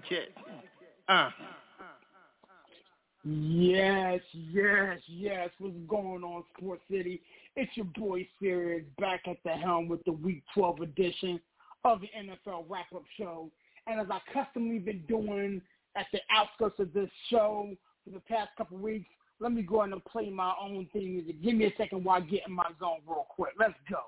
Connecticut. Uh. Yes, yes, yes. What's going on, Sports City? It's your boy Serious back at the helm with the Week 12 edition of the NFL Wrap-Up Show. And as I customly been doing at the outskirts of this show for the past couple weeks, let me go ahead and play my own thing. Give me a second while I get in my zone real quick. Let's go.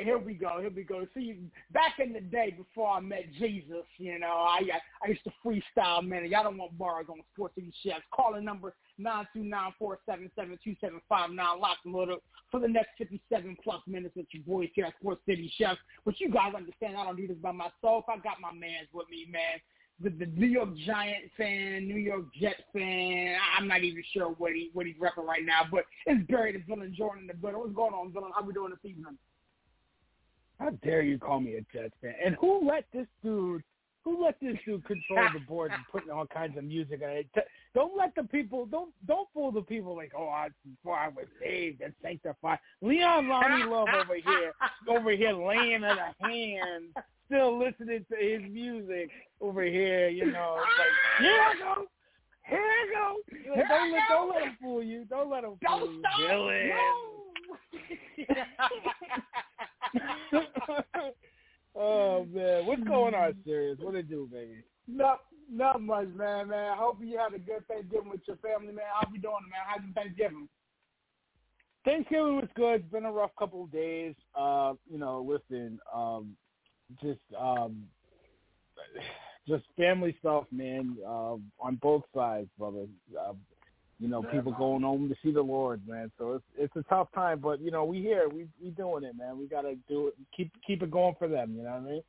Right, here we go. Here we go. See, back in the day before I met Jesus, you know, I I used to freestyle, man. Y'all don't want bars on Sports City Chefs. Calling number nine two nine four seven seven two seven five nine. Lock load up for the next fifty seven plus minutes with your boys here at Sports City Chefs. But you guys understand, I don't do this by myself. I got my mans with me, man. The, the New York Giant fan, New York Jet fan. I'm not even sure what he what he's repping right now, but it's buried in Villain Jordan in the building. What's going on, Villain? How we doing this evening? How dare you call me a Jets fan? And who let this dude? Who let this dude control the board and putting all kinds of music on it? Don't let the people. Don't don't fool the people like, oh, I, before I was saved and sanctified. Leon Lonnie Love over here, over here laying at a hand, still listening to his music over here. You know, like here I go. Here I go. Know, don't let don't let him fool you. Don't let him fool Don't you. stop. Villain. oh man, what's going on, serious? What it do, baby? Not not much, man, man. I hope you had a good Thanksgiving with your family, man. How you doing, man? How's your Thanksgiving? Thanksgiving was good. It's been a rough couple of days. Uh, you know, listen, um, just um, just family stuff, man. Uh, on both sides, brother. Uh, you know, people going home to see the Lord, man. So it's it's a tough time, but you know, we here, we we doing it, man. We gotta do it, keep keep it going for them. You know what I mean?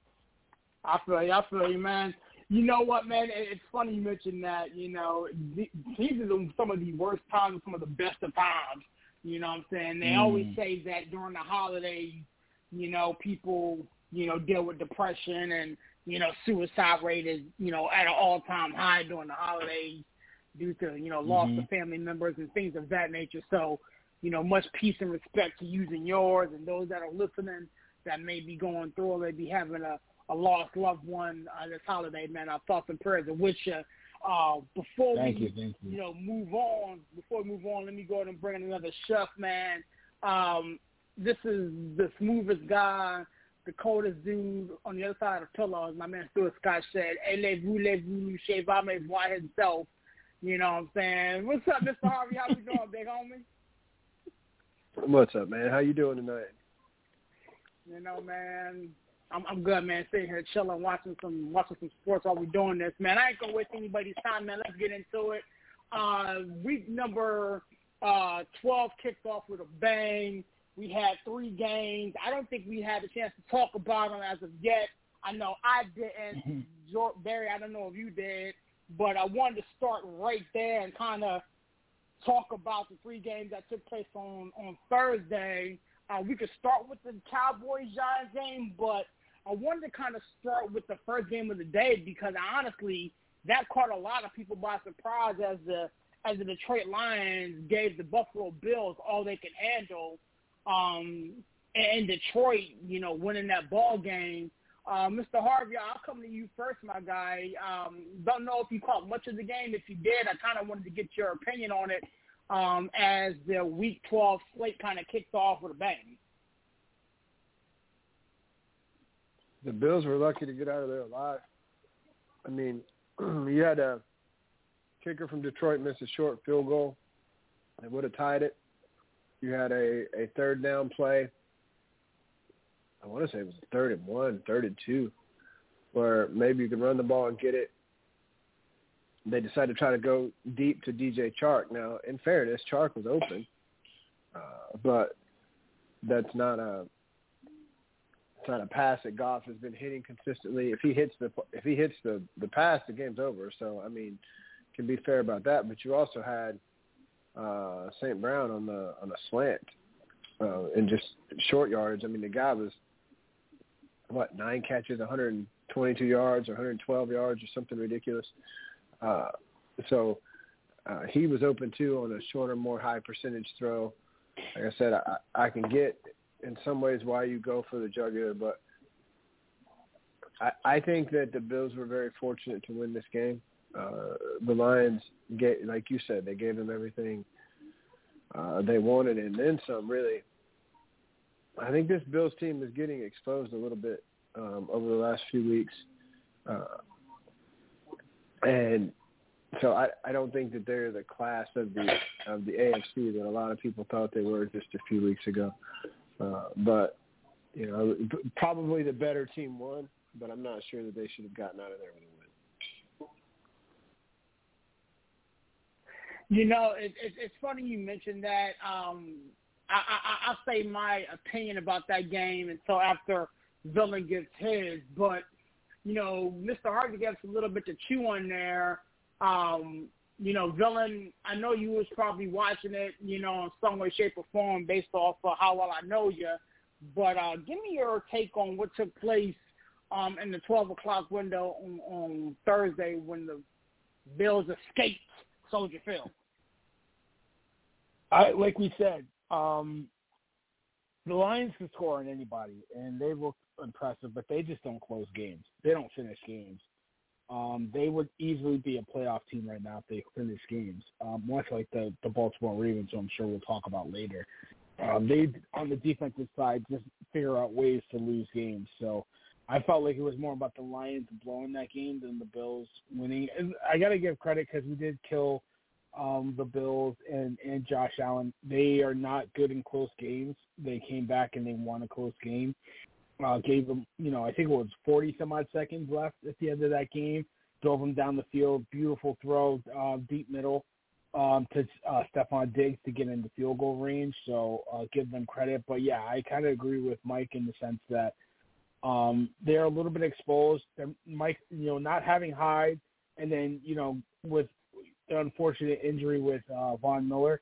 I feel you. I feel you, man. You know what, man? It's funny you mentioned that. You know, th- these are some of the worst times, some of the best of times. You know what I'm saying? They always Mm. say that during the holidays, you know, people, you know, deal with depression and, you know, suicide rate is, you know, at an all-time high during the holidays due to, you know, loss Mhm. of family members and things of that nature. So, you know, much peace and respect to you and yours and those that are listening that may be going through or may be having a, a lost loved one uh, this holiday, man. Our thoughts and prayers are with you. Uh, before Thank we, you, you. you know, move on, before we move on, let me go ahead and bring in another chef, man. Um, this is the smoothest guy, the coldest dude on the other side of the pillow, as my man Stuart Scott said. Allez-vous, les-vous, chez va me voir himself. You know what I'm saying? What's up, Mr. Harvey? How you doing, big homie? What's up, man? How you doing tonight? You know, man, I'm, I'm good, man. Sitting here chilling, watching some watching some sports while we're doing this, man. I ain't gonna waste anybody's time, man. Let's get into it. Uh, week number uh, 12 kicked off with a bang. We had three games. I don't think we had a chance to talk about them as of yet. I know I didn't. Mm-hmm. Barry, I don't know if you did, but I wanted to start right there and kind of talk about the three games that took place on on Thursday. Uh, we could start with the Cowboys Giants game, but I wanted to kind of start with the first game of the day because honestly, that caught a lot of people by surprise as the as the Detroit Lions gave the Buffalo Bills all they could handle. Um, and Detroit, you know, winning that ball game. Uh, Mr. Harvey, I'll come to you first, my guy. Um, don't know if you caught much of the game. If you did, I kind of wanted to get your opinion on it um, as the Week 12 slate kind of kicked off with a bang. The Bills were lucky to get out of there alive. I mean, you had a kicker from Detroit miss a short field goal. They would have tied it. You had a, a third down play. I want to say it was third and one, third and two, where maybe you could run the ball and get it. They decided to try to go deep to DJ Chark. Now, in fairness, Chark was open, uh, but that's not a it's not a pass that Goff has been hitting consistently. If he hits the if he hits the the pass, the game's over. So I mean, can be fair about that. But you also had uh, St. Brown on the on a slant uh, and just short yards. I mean, the guy was what nine catches, 122 yards or 112 yards or something ridiculous. Uh, so uh, he was open too on a shorter, more high percentage throw. Like I said, I, I can get in some ways why you go for the jugular, but I, I think that the Bills were very fortunate to win this game. Uh, the Lions, get, like you said, they gave them everything uh, they wanted and then some. Really, I think this Bills team is getting exposed a little bit um, over the last few weeks, uh, and so I, I don't think that they're the class of the of the AFC that a lot of people thought they were just a few weeks ago. Uh, but you know, probably the better team won, but I'm not sure that they should have gotten out of there with a win. You know, it, it, it's funny you mentioned that. Um, I, I, I'll say my opinion about that game until after Villain gives his. But you know, Mr. Harvey gets a little bit to chew on there. Um, you know, Villain, I know you was probably watching it, you know, in some way, shape, or form based off of how well I know you. But uh, give me your take on what took place um, in the 12 o'clock window on, on Thursday when the Bills escaped Soldier Field. I like we said, um, the Lions can score on anybody, and they look impressive, but they just don't close games. They don't finish games. Um, they would easily be a playoff team right now if they finish games, um, much like the, the Baltimore Ravens, who I'm sure we'll talk about later. Um, they, on the defensive side, just figure out ways to lose games. So I felt like it was more about the Lions blowing that game than the Bills winning. And I got to give credit because we did kill um, the Bills and, and Josh Allen. They are not good in close games. They came back and they won a close game uh, gave them, you know, I think it was 40 some odd seconds left at the end of that game. Drove them down the field, beautiful throw, uh, deep middle um, to uh, Stefon Diggs to get into field goal range. So uh, give them credit. But yeah, I kind of agree with Mike in the sense that um, they're a little bit exposed. They're, Mike, you know, not having Hyde, and then you know with unfortunate injury with uh, Von Miller,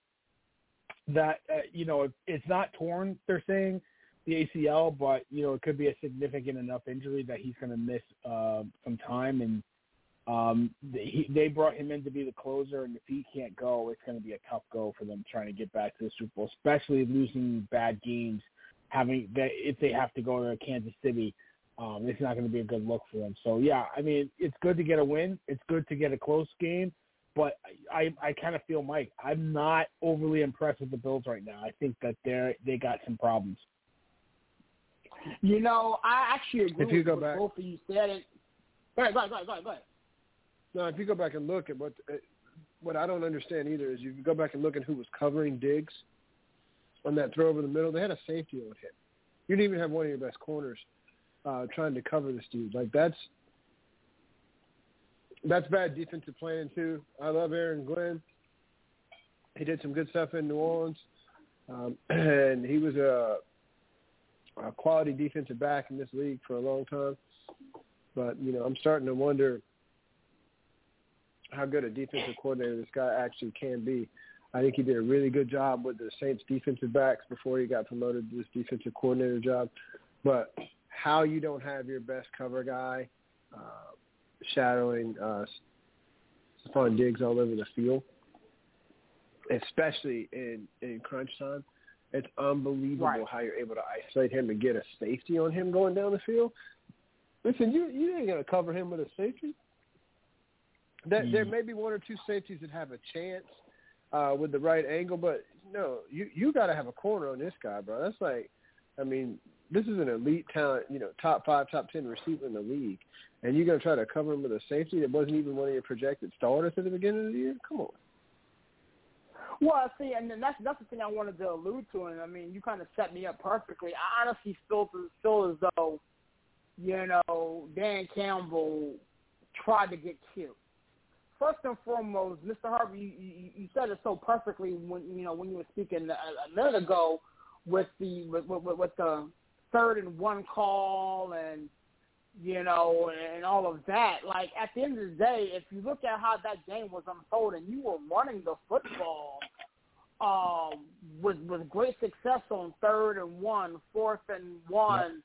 that uh, you know it's not torn. They're saying the ACL, but you know it could be a significant enough injury that he's going to miss uh, some time. And um, he, they brought him in to be the closer, and if he can't go, it's going to be a tough go for them trying to get back to the Super Bowl, especially losing bad games. Having that, if they have to go to Kansas City, um, it's not going to be a good look for them. So yeah, I mean, it's good to get a win. It's good to get a close game. But I, I kind of feel Mike. I'm not overly impressed with the Bills right now. I think that they're they got some problems. You know, I actually agree If you with go what back- both of you said. It. Go ahead, go ahead, go ahead, go ahead, go ahead. No, if you go back and look at what uh, what I don't understand either is you go back and look at who was covering Diggs on that throw over the middle. They had a safety on him. You didn't even have one of your best corners uh, trying to cover this dude. Like that's that's bad defensive planning too. I love Aaron Glenn. He did some good stuff in New Orleans, um, and he was a, a quality defensive back in this league for a long time. But you know, I'm starting to wonder how good a defensive coordinator this guy actually can be. I think he did a really good job with the Saints defensive backs before he got promoted to this defensive coordinator job. But how you don't have your best cover guy uh, shadowing uh, Stefon Diggs all over the field, especially in, in crunch time, it's unbelievable Right. how you're able to isolate him and get a safety on him going down the field. Listen, you you ain't gonna cover him with a safety. That there may be one or two safeties that have a chance uh, with the right angle, but no, you you got to have a corner on this guy, bro. That's like, I mean, this is an elite talent, you know, top five, top ten receiver in the league, and you're gonna try to cover him with a safety that wasn't even one of your projected starters at the beginning of the year. Come on. Well, see, and that's that's the thing I wanted to allude to, and I mean, you kind of set me up perfectly. I honestly feel feel as though, you know, Dan Campbell tried to get cute. First and foremost, Mr. Harvey, you, you, you said it so perfectly when you know when you were speaking a, a minute ago with the with, with, with the third and one call and you know, and all of that. Like at the end of the day, if you look at how that game was unfolding, you were running the football um, with with great success on third and one, fourth and one,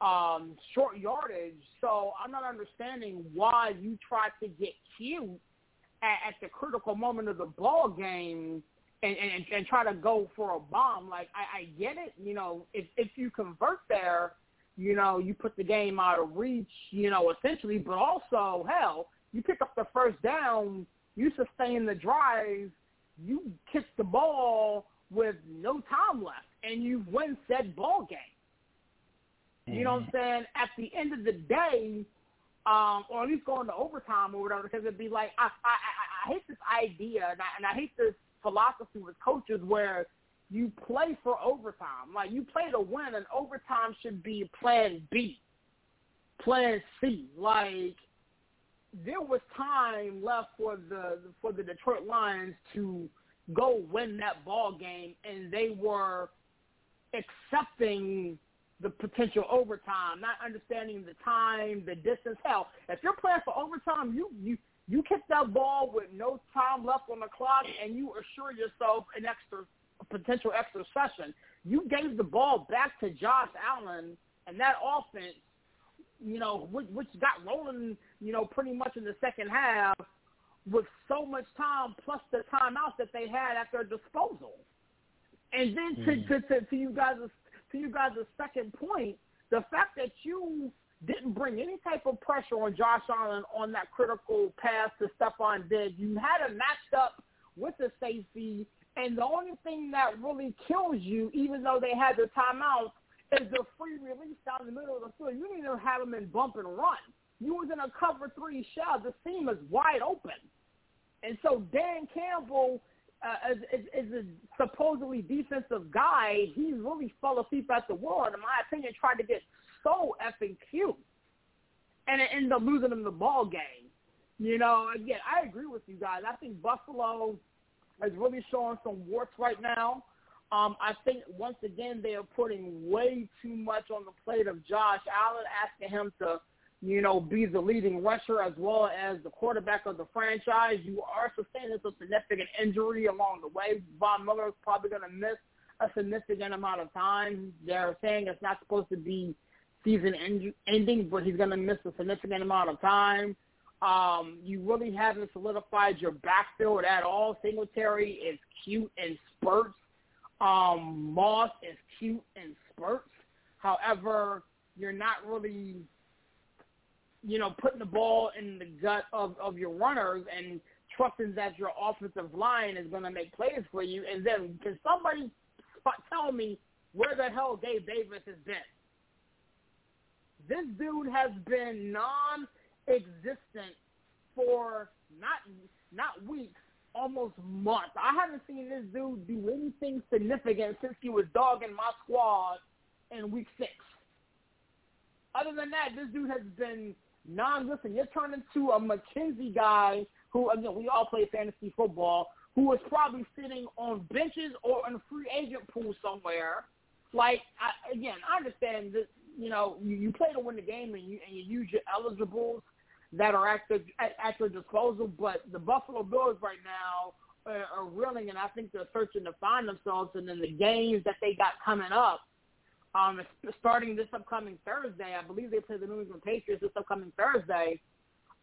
um, short yardage. So I'm not understanding why you tried to get cute at, at the critical moment of the ball game. And, and, and try to go for a bomb. Like I, I get it, you know. If if you convert there, you know, you put the game out of reach, you know, essentially, but also, hell, you pick up the first down, you sustain the drive, you kick the ball with no time left, and you win said ball game. You know what I'm saying? At the end of the day, um, or at least going to overtime or whatever, because it'd be like, I, I, I, I hate this idea, and I, and I hate this philosophy with coaches where you play for overtime. Like you play to win, and overtime should be Plan B, Plan C. Like there was time left for the for the Detroit Lions to go win that ball game, and they were accepting the potential overtime, not understanding the time, the distance. Hell, if you're playing for overtime, you you you kick that ball with no time left on the clock, and you assure yourself an extra potential extra session. You gave the ball back to Josh Allen, and that offense, you know, which, which got rolling, you know, pretty much in the second half with so much time plus the timeouts that they had at their disposal. And then to, mm-hmm. to, to, to you guys' to you guys' second point, the fact that you didn't bring any type of pressure on Josh Allen on that critical pass to Stefon Diggs. You had him matched up with the safety, and the only thing that really kills you, even though they had the timeout, is the free release down the middle of the field. You didn't even have him in bump and run. You was in a cover three shell. The seam is wide open. And so Dan Campbell, uh, is, is, a supposedly defensive guy. He really fell asleep at the wheel, and in my opinion, tried to get so effing cute, and it ended up losing him the ball game. You know, again, I agree with you guys. I think Buffalo is really showing some warts right now. Um, I think once again they are putting way too much on the plate of Josh Allen, asking him to, you know, be the leading rusher as well as the quarterback of the franchise. You are sustaining some significant injury along the way. Von Miller is probably going to miss a significant amount of time. They're saying it's not supposed to be season end- ending, but he's going to miss a significant amount of time. Um, you really haven't solidified your backfield at all. Singletary is cute in spurts. Um, Moss is cute in spurts. However, you're not really, you know, putting the ball in the gut of, of your runners and trusting that your offensive line is going to make plays for you. And then can somebody tell me where the hell Gabe Davis has been? This dude has been non-existent for not not weeks, almost months. I haven't seen this dude do anything significant since he was dogging my squad in week six. other than that, this dude has been non. Listen, you're turning into a McKenzie guy who, again, we all play fantasy football, who is probably sitting on benches or in a free agent pool somewhere. Like, I, again, I understand that you know you, you play to win the game and you and you use your eligibles that are at, the, at, at your disposal, but the Buffalo Bills right now are, are reeling, and I think they're searching to find themselves. And in the games that they got coming up, um, starting this upcoming Thursday, I believe they play the New England Patriots this upcoming Thursday.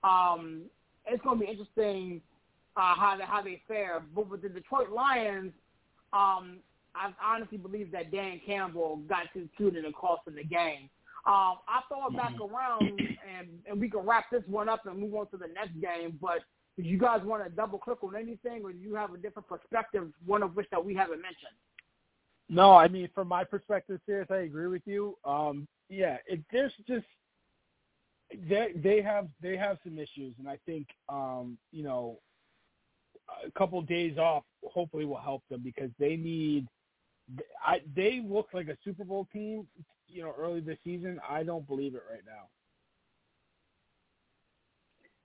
Um, it's going to be interesting uh, how they how they fare. But with the Detroit Lions, um, I honestly believe that Dan Campbell got too cute and cost in the game. Um, I throw it back Mm-hmm. around and and we can wrap this one up and move on to the next game. But do you guys want to double click on anything, or do you have a different perspective? One of which that we haven't mentioned. No, I mean, from my perspective, serious, I agree with you. Um, yeah, it, there's just they they have they have some issues, and I think um, you know a couple days off hopefully will help them because they need. I, they look like a Super Bowl team, you know, early this season. I don't believe it right now.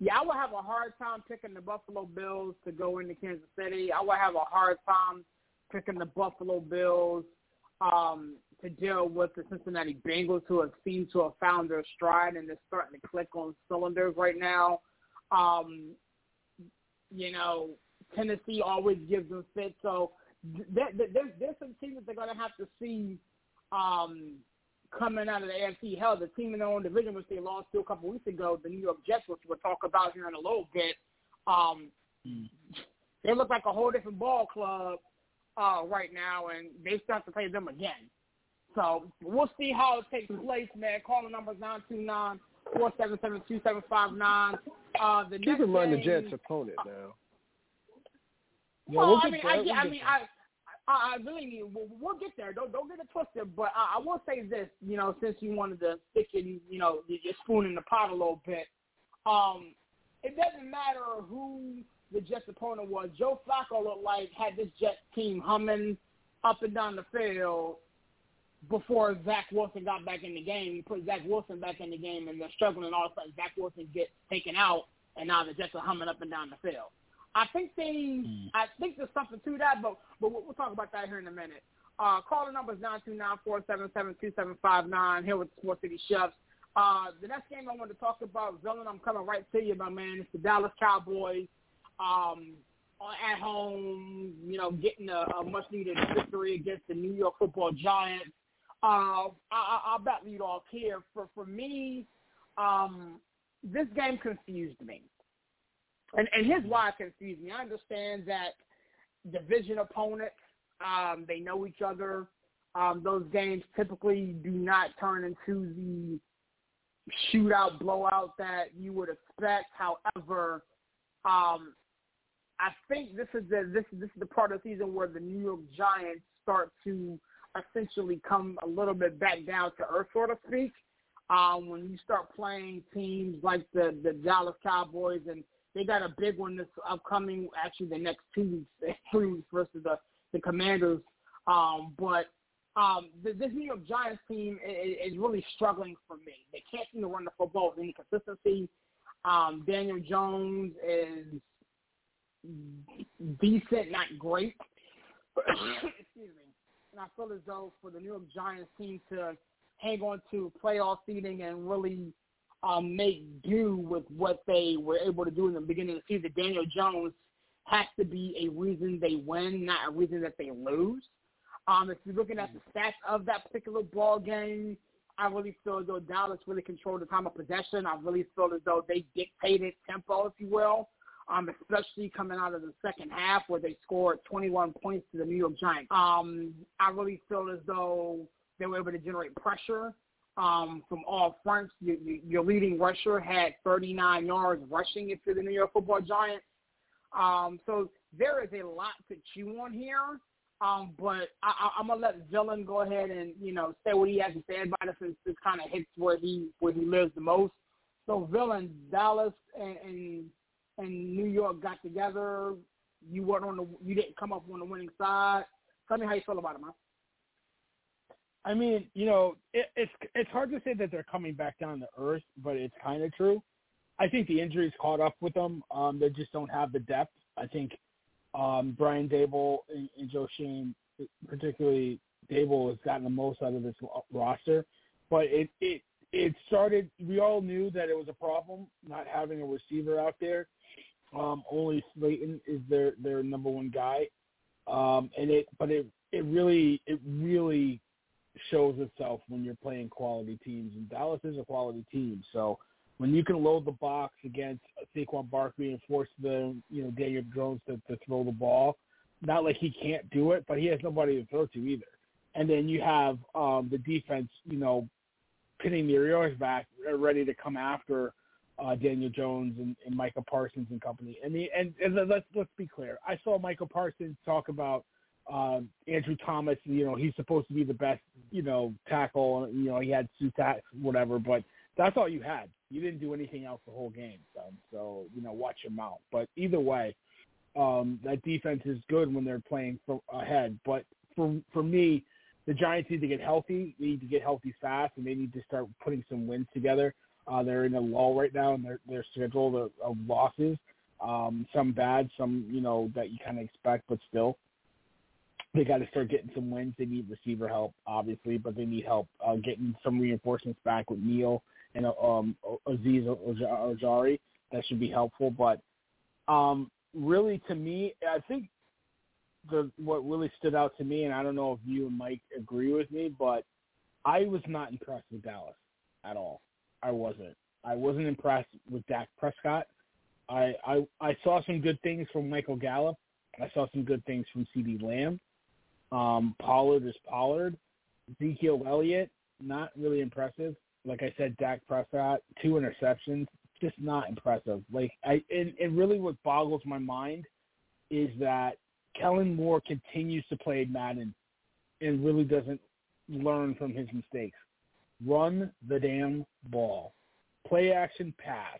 Yeah, I would have a hard time picking the Buffalo Bills to go into Kansas City. I would have a hard time picking the Buffalo Bills um, to deal with the Cincinnati Bengals, who have seemed to have found their stride and they're starting to click on cylinders right now. Um, you know, Tennessee always gives them fits, so there, there, there's, there's some teams that they're going to have to see um, coming out of the AFC. Hell, the team in their own division, which they lost to a couple weeks ago, the New York Jets, which we'll talk about here in a little bit. Um, they look like a whole different ball club uh, right now, and they start to play them again. So we'll see how it takes place, man. Call the numbers nine two nine four seven seven two seven five nine. Uh, the Keep next in mind the Jets' opponent now. Yeah, well, we'll I mean, there. I, We'll I mean, there. I, I, I really mean, we'll, we'll get there. Don't don't get it twisted. But I, I will say this, you know, since you wanted to stick your, you know, your spoon in the pot a little bit, um, it doesn't matter who the Jets' opponent was. Joe Flacco looked like had this Jets team humming up and down the field before Zach Wilson got back in the game. You put Zach Wilson back in the game, and they're struggling. All of a sudden, Zach Wilson gets taken out, and now the Jets are humming up and down the field. I think they, I think there's something to that, but but we'll, we'll talk about that here in a minute. Uh, call the number is nine two nine four seven seven two seven five nine. Here with the Sports City Chefs. Uh, the next game I want to talk about, Villain, I'm coming right to you, my man. It's the Dallas Cowboys. Um, at home, you know, getting a, a much-needed victory against the New York Football Giants. Uh, I, I'll bet lead off here. For for me, um, this game confused me, and and here's why confused me. I understand that division opponents, um, they know each other. Um, those games typically do not turn into the shootout, blowout that you would expect. However, um, I think this is the this this is the part of the season where the New York Giants start to essentially come a little bit back down to earth, so to speak. Um, when you start playing teams like the the Dallas Cowboys, and they got a big one this upcoming, actually the next two weeks, three weeks versus the the Commanders. Um, but um, th- this New York Giants team is, is really struggling for me. They can't seem to run the football with any consistency. Um, Daniel Jones is decent, not great. Excuse me. And I feel as though for the New York Giants team to hang on to playoff seeding and really um, make do with what they were able to do in the beginning of the season, Daniel Jones has to be a reason they win, not a reason that they lose. Um, if you're looking at the stats of that particular ball game, I really feel as though Dallas really controlled the time of possession. I really feel as though they dictated tempo, if you will, um, especially coming out of the second half where they scored 21 points to the New York Giants. Um, I really feel as though they were able to generate pressure um, from all fronts. Your, your- leading rusher had 39 yards rushing if you're the New York Football Giants. Um, so there is a lot to chew on here. Um, but I, I, I'm gonna let Villain go ahead and you know say what he has to say about it since this kind of hits where he where he lives the most. So Villain, Dallas and, and and New York got together. You weren't on the you didn't come up on the winning side. Tell me how you feel about it, man. I mean, you know, it, it's it's hard to say that they're coming back down to earth, but it's kind of true. I think the injuries caught up with them. Um, they just don't have the depth. I think um, Brian Daboll and, and Joe Schoen, particularly Daboll, has gotten the most out of this roster. But it it it started. We all knew that it was a problem not having a receiver out there. Um, only Slayton is their their number one guy, um, and it but it it really it really shows itself when you're playing quality teams, and Dallas is a quality team. So when you can load the box against Saquon Barkley and force the you know Daniel Jones to, to throw the ball, not like he can't do it, but he has nobody to throw to either. And then you have um, the defense, you know, pinning their ears back, ready to come after uh, Daniel Jones and, and Micah Parsons and company. And the and, and let's let's be clear. I saw Micah Parsons talk about um, Andrew Thomas. You know, he's supposed to be the best. You know, tackle. You know, he had two tacks, whatever. But that's all you had. You didn't do anything else the whole game. So, so you know, watch your mouth. But either way, um, that defense is good when they're playing for, ahead. But for for me, the Giants need to get healthy. They need to get healthy fast, and they need to start putting some wins together. Uh, they're in a lull right now in their their schedule of, of losses. Um, some bad, some you know that you kind of expect, but still, they got to start getting some wins. They need receiver help, obviously, but they need help uh, getting some reinforcements back with Neal and um, Azeez Ojulari. That should be helpful. But um, really, to me, I think the what really stood out to me, and I don't know if you and Mike agree with me, but I was not impressed with Dallas at all. I wasn't. I wasn't impressed with Dak Prescott. I I, I saw some good things from Michael Gallup. I saw some good things from CeeDee Lamb. Um, Pollard is Pollard. Ezekiel Elliott, not really impressive. Like I said, Dak Prescott, two interceptions, just not impressive. Like I, and, and really what boggles my mind is that Kellen Moore continues to play Madden and really doesn't learn from his mistakes. Run the damn ball. Play action pass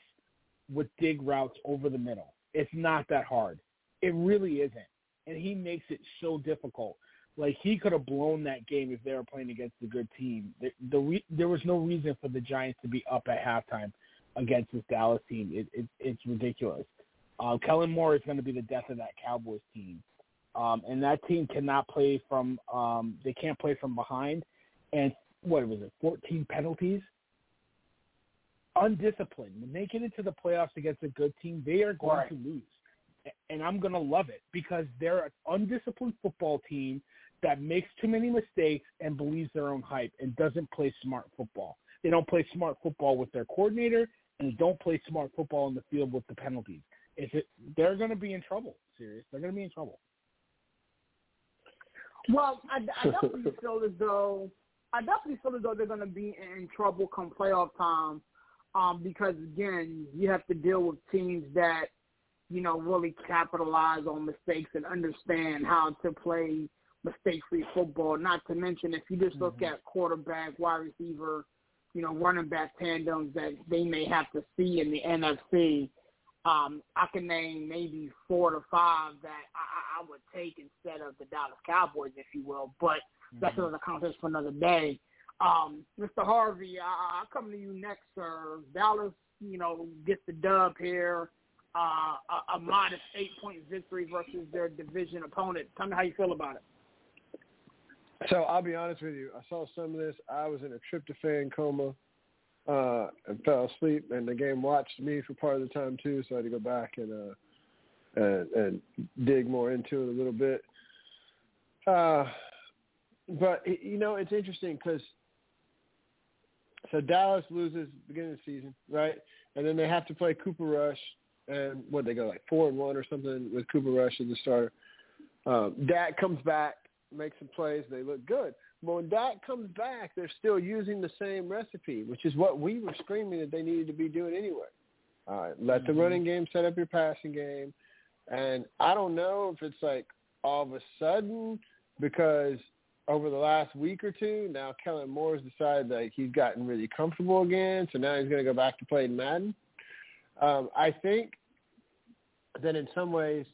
with dig routes over the middle. It's not that hard. It really isn't. And he makes it so difficult. Like he could have blown that game if they were playing against a good team. The, the re, there was no reason for the Giants to be up at halftime against this Dallas team. It, it, it's ridiculous. Uh, Kellen Moore is going to be the death of that Cowboys team, um, and that team cannot play from. Um, they can't play from behind, and what was it? 14 penalties. Undisciplined. When they get into the playoffs against a good team, they are going right. to lose, and I'm going to love it because they're an undisciplined football team that makes too many mistakes and believes their own hype and doesn't play smart football. They don't play smart football with their coordinator and they don't play smart football in the field with the penalties. If it, they're going to be in trouble. Serious, they're going to be in trouble. Well, I, I definitely feel as though I definitely feel as though they're going to be in trouble come playoff time, um, because again, you have to deal with teams that you know really capitalize on mistakes and understand how to play mistake-free football. Not to mention, if you just look Mm-hmm. at quarterback, wide receiver, you know, running back tandems that they may have to see in the NFC, um, I can name maybe four to five that I, I would take instead of the Dallas Cowboys, if you will. But that's Mm-hmm. another conference for another day. Um, Mr. Harvey, I, I come to you next, sir. Dallas, you know, gets the dub here. Uh, a, a modest eight-point victory versus their division opponent. Tell me how you feel about it. So I'll be honest with you. I saw some of this. I was in a tryptophan coma uh, and fell asleep, and the game watched me for part of the time too. So I had to go back and uh, and, and dig more into it a little bit. Uh, but you know, it's interesting because so Dallas loses beginning of the season, right? And then they have to play Cooper Rush, and what they go like four and one or something with Cooper Rush as the starter. Um, Dak comes back, makes some plays, they look good. But when Dak comes back, they're still using the same recipe, which is what we were screaming that they needed to be doing anyway. All right, let the Mhm. running game set up your passing game, and I don't know if it's like all of a sudden because over the last week or two, now Kellen Moore's decided that he's gotten really comfortable again, so now he's going to go back to playing Madden. Um, I think that in some ways,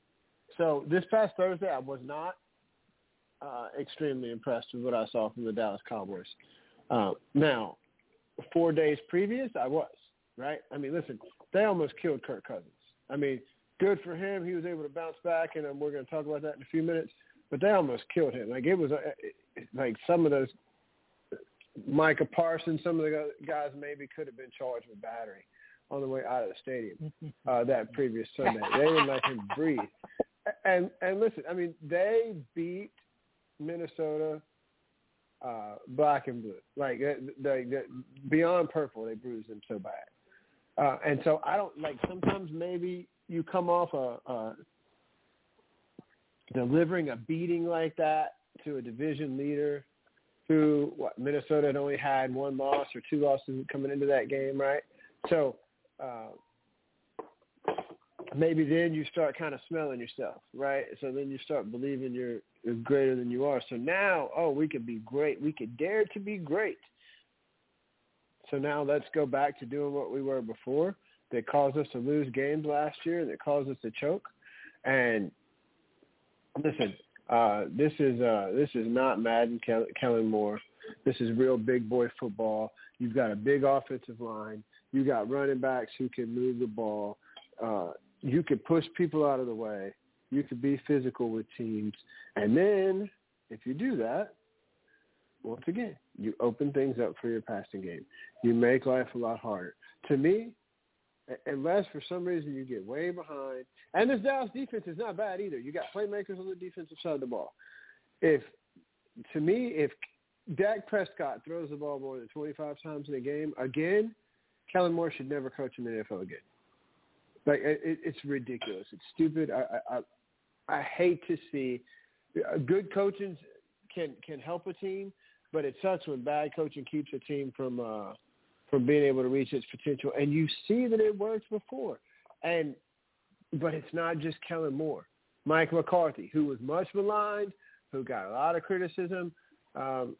so this past Thursday I was not. Uh, extremely impressed with what I saw from the Dallas Cowboys. Uh, now, four days previous, I was right. I mean, listen, they almost killed Kirk Cousins. I mean, good for him. He was able to bounce back, and um, we're going to talk about that in a few minutes. But they almost killed him. Like it was, uh, like some of those Micah Parsons, some of the guys maybe could have been charged with battery on the way out of the stadium uh, that previous Sunday. They didn't let him breathe. And and listen, I mean, they beat Minnesota uh, black and blue, like they, they, beyond purple. They bruised them so bad. Uh, and so I don't like. Sometimes maybe you come off a, a delivering a beating like that to a division leader who what Minnesota had only had one loss or two losses coming into that game, right? So uh, maybe then you start kind of smelling yourself, right? So then you start believing you're, you're greater than you are. So now, oh, we could be great. We could dare to be great. So now let's go back to doing what we were before that caused us to lose games last year, that caused us to choke. And listen, uh, this is uh, this is not Madden Kellen Moore. This is real big boy football. You've got a big offensive line. You got running backs who can move the ball. Uh, you can push people out of the way. You could be physical with teams. And then if you do that, once again, you open things up for your passing game. You make life a lot harder. To me, unless for some reason you get way behind. And this Dallas defense is not bad either. You got playmakers on the defensive side of the ball. If to me, if Dak Prescott throws the ball more than 25 times in a game again, Kellen Moore should never coach in the NFL again. Like it, it's ridiculous. It's stupid. I, I I hate to see good coaching can can help a team, but it sucks when bad coaching keeps a team from uh, from being able to reach its potential. And you see that it works before. And but it's not just Kellen Moore. Mike McCarthy, who was much maligned, who got a lot of criticism um,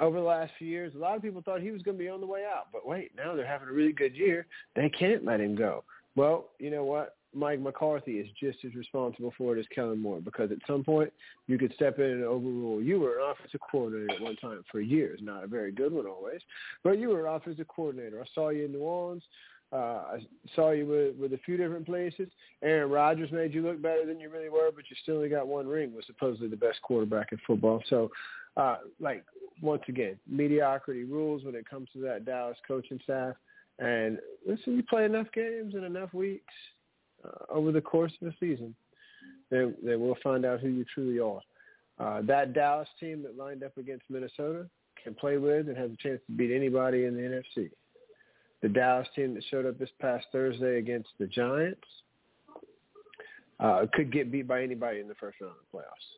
over the last few years. A lot of people thought he was going to be on the way out. But wait, now they're having a really good year. They can't let him go. Well, you know what? Mike McCarthy is just as responsible for it as Kellen Moore because at some point you could step in and overrule. You were an offensive coordinator at one time for years, not a very good one always, but you were an offensive coordinator. I saw you in New Orleans. Uh, I saw you with, with a few different places. Aaron Rodgers made you look better than you really were, but you still only got one ring. Was supposedly the best quarterback in football. So, uh, like once again, mediocrity rules when it comes to that Dallas coaching staff. And listen, you play enough games in enough weeks, uh, over the course of the season, they, then we'll find out who you truly are. Uh, that Dallas team that lined up against Minnesota can play with and has a chance to beat anybody in the NFC. The Dallas team that showed up this past Thursday against the Giants uh, could get beat by anybody in the first round of the playoffs.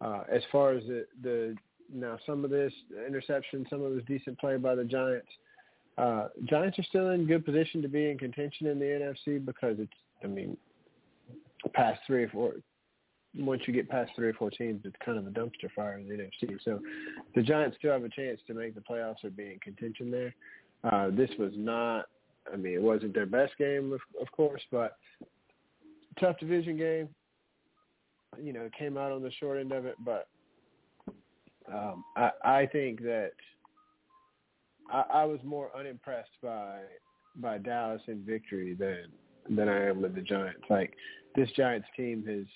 Uh, as far as the, the now some of this interception, some of this decent play by the Giants. Uh, Giants are still in good position to be in contention in the NFC because it's I mean, past three or four, once you get past three or four teams, it's kind of a dumpster fire in the NFC. So the Giants still have a chance to make the playoffs or be in contention there. Uh, this was not, I mean, it wasn't their best game, of, of course, but tough division game. You know, it came out on the short end of it, but um, I, I think that I, I was more unimpressed by by Dallas in victory than than I am with the Giants. Like this Giants team has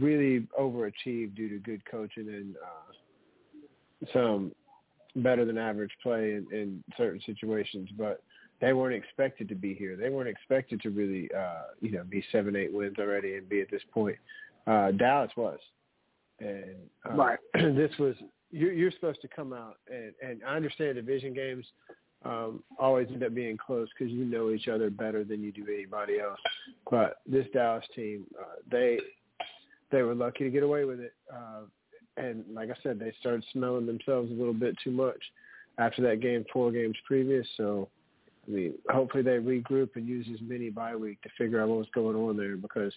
really overachieved due to good coaching and uh, some better than average play in, in certain situations, but they weren't expected to be here. They weren't expected to really, uh, you know, be seven, eight wins already and be at this point. Uh, Dallas was, and uh, right. this was you're, you're supposed to come out and, and I understand division games um, always end up being close because you know each other better than you do anybody else. But this Dallas team, uh, they they were lucky to get away with it. Uh, and like I said, they started smelling themselves a little bit too much after that game four games previous. So, I mean, hopefully they regroup and use this mini bye week to figure out what's going on there because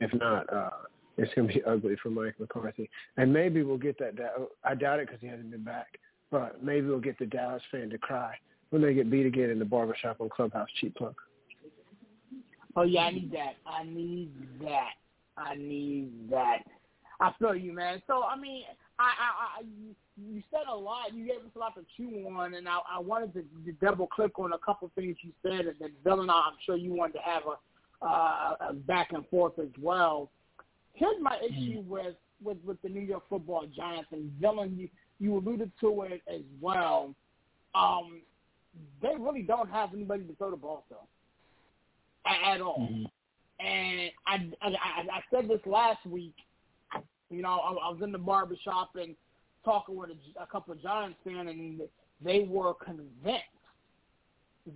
if not, uh, it's going to be ugly for Mike McCarthy. And maybe we'll get that. I doubt it because he hasn't been back. But maybe we'll get the Dallas fan to cry when they get beat again in the barbershop on Clubhouse Cheap Plug. Oh yeah, I need that. I need that. I need that. I feel you, man. So I mean, I, I, I you said a lot. You gave us a lot to chew on, and I, I wanted to, to double click on a couple things you said, and then Villain I, I'm sure you wanted to have a, uh, a back and forth as well. Here's my Mm-hmm. issue with with with the New York Football Giants, and Villain, you you alluded to it as well. Um, they really don't have anybody to throw the ball to at, at all. Mhm. And I, I I I said this last week. You know, I, I was in the barber shop and talking with a, a couple of Giants fans, and they were convinced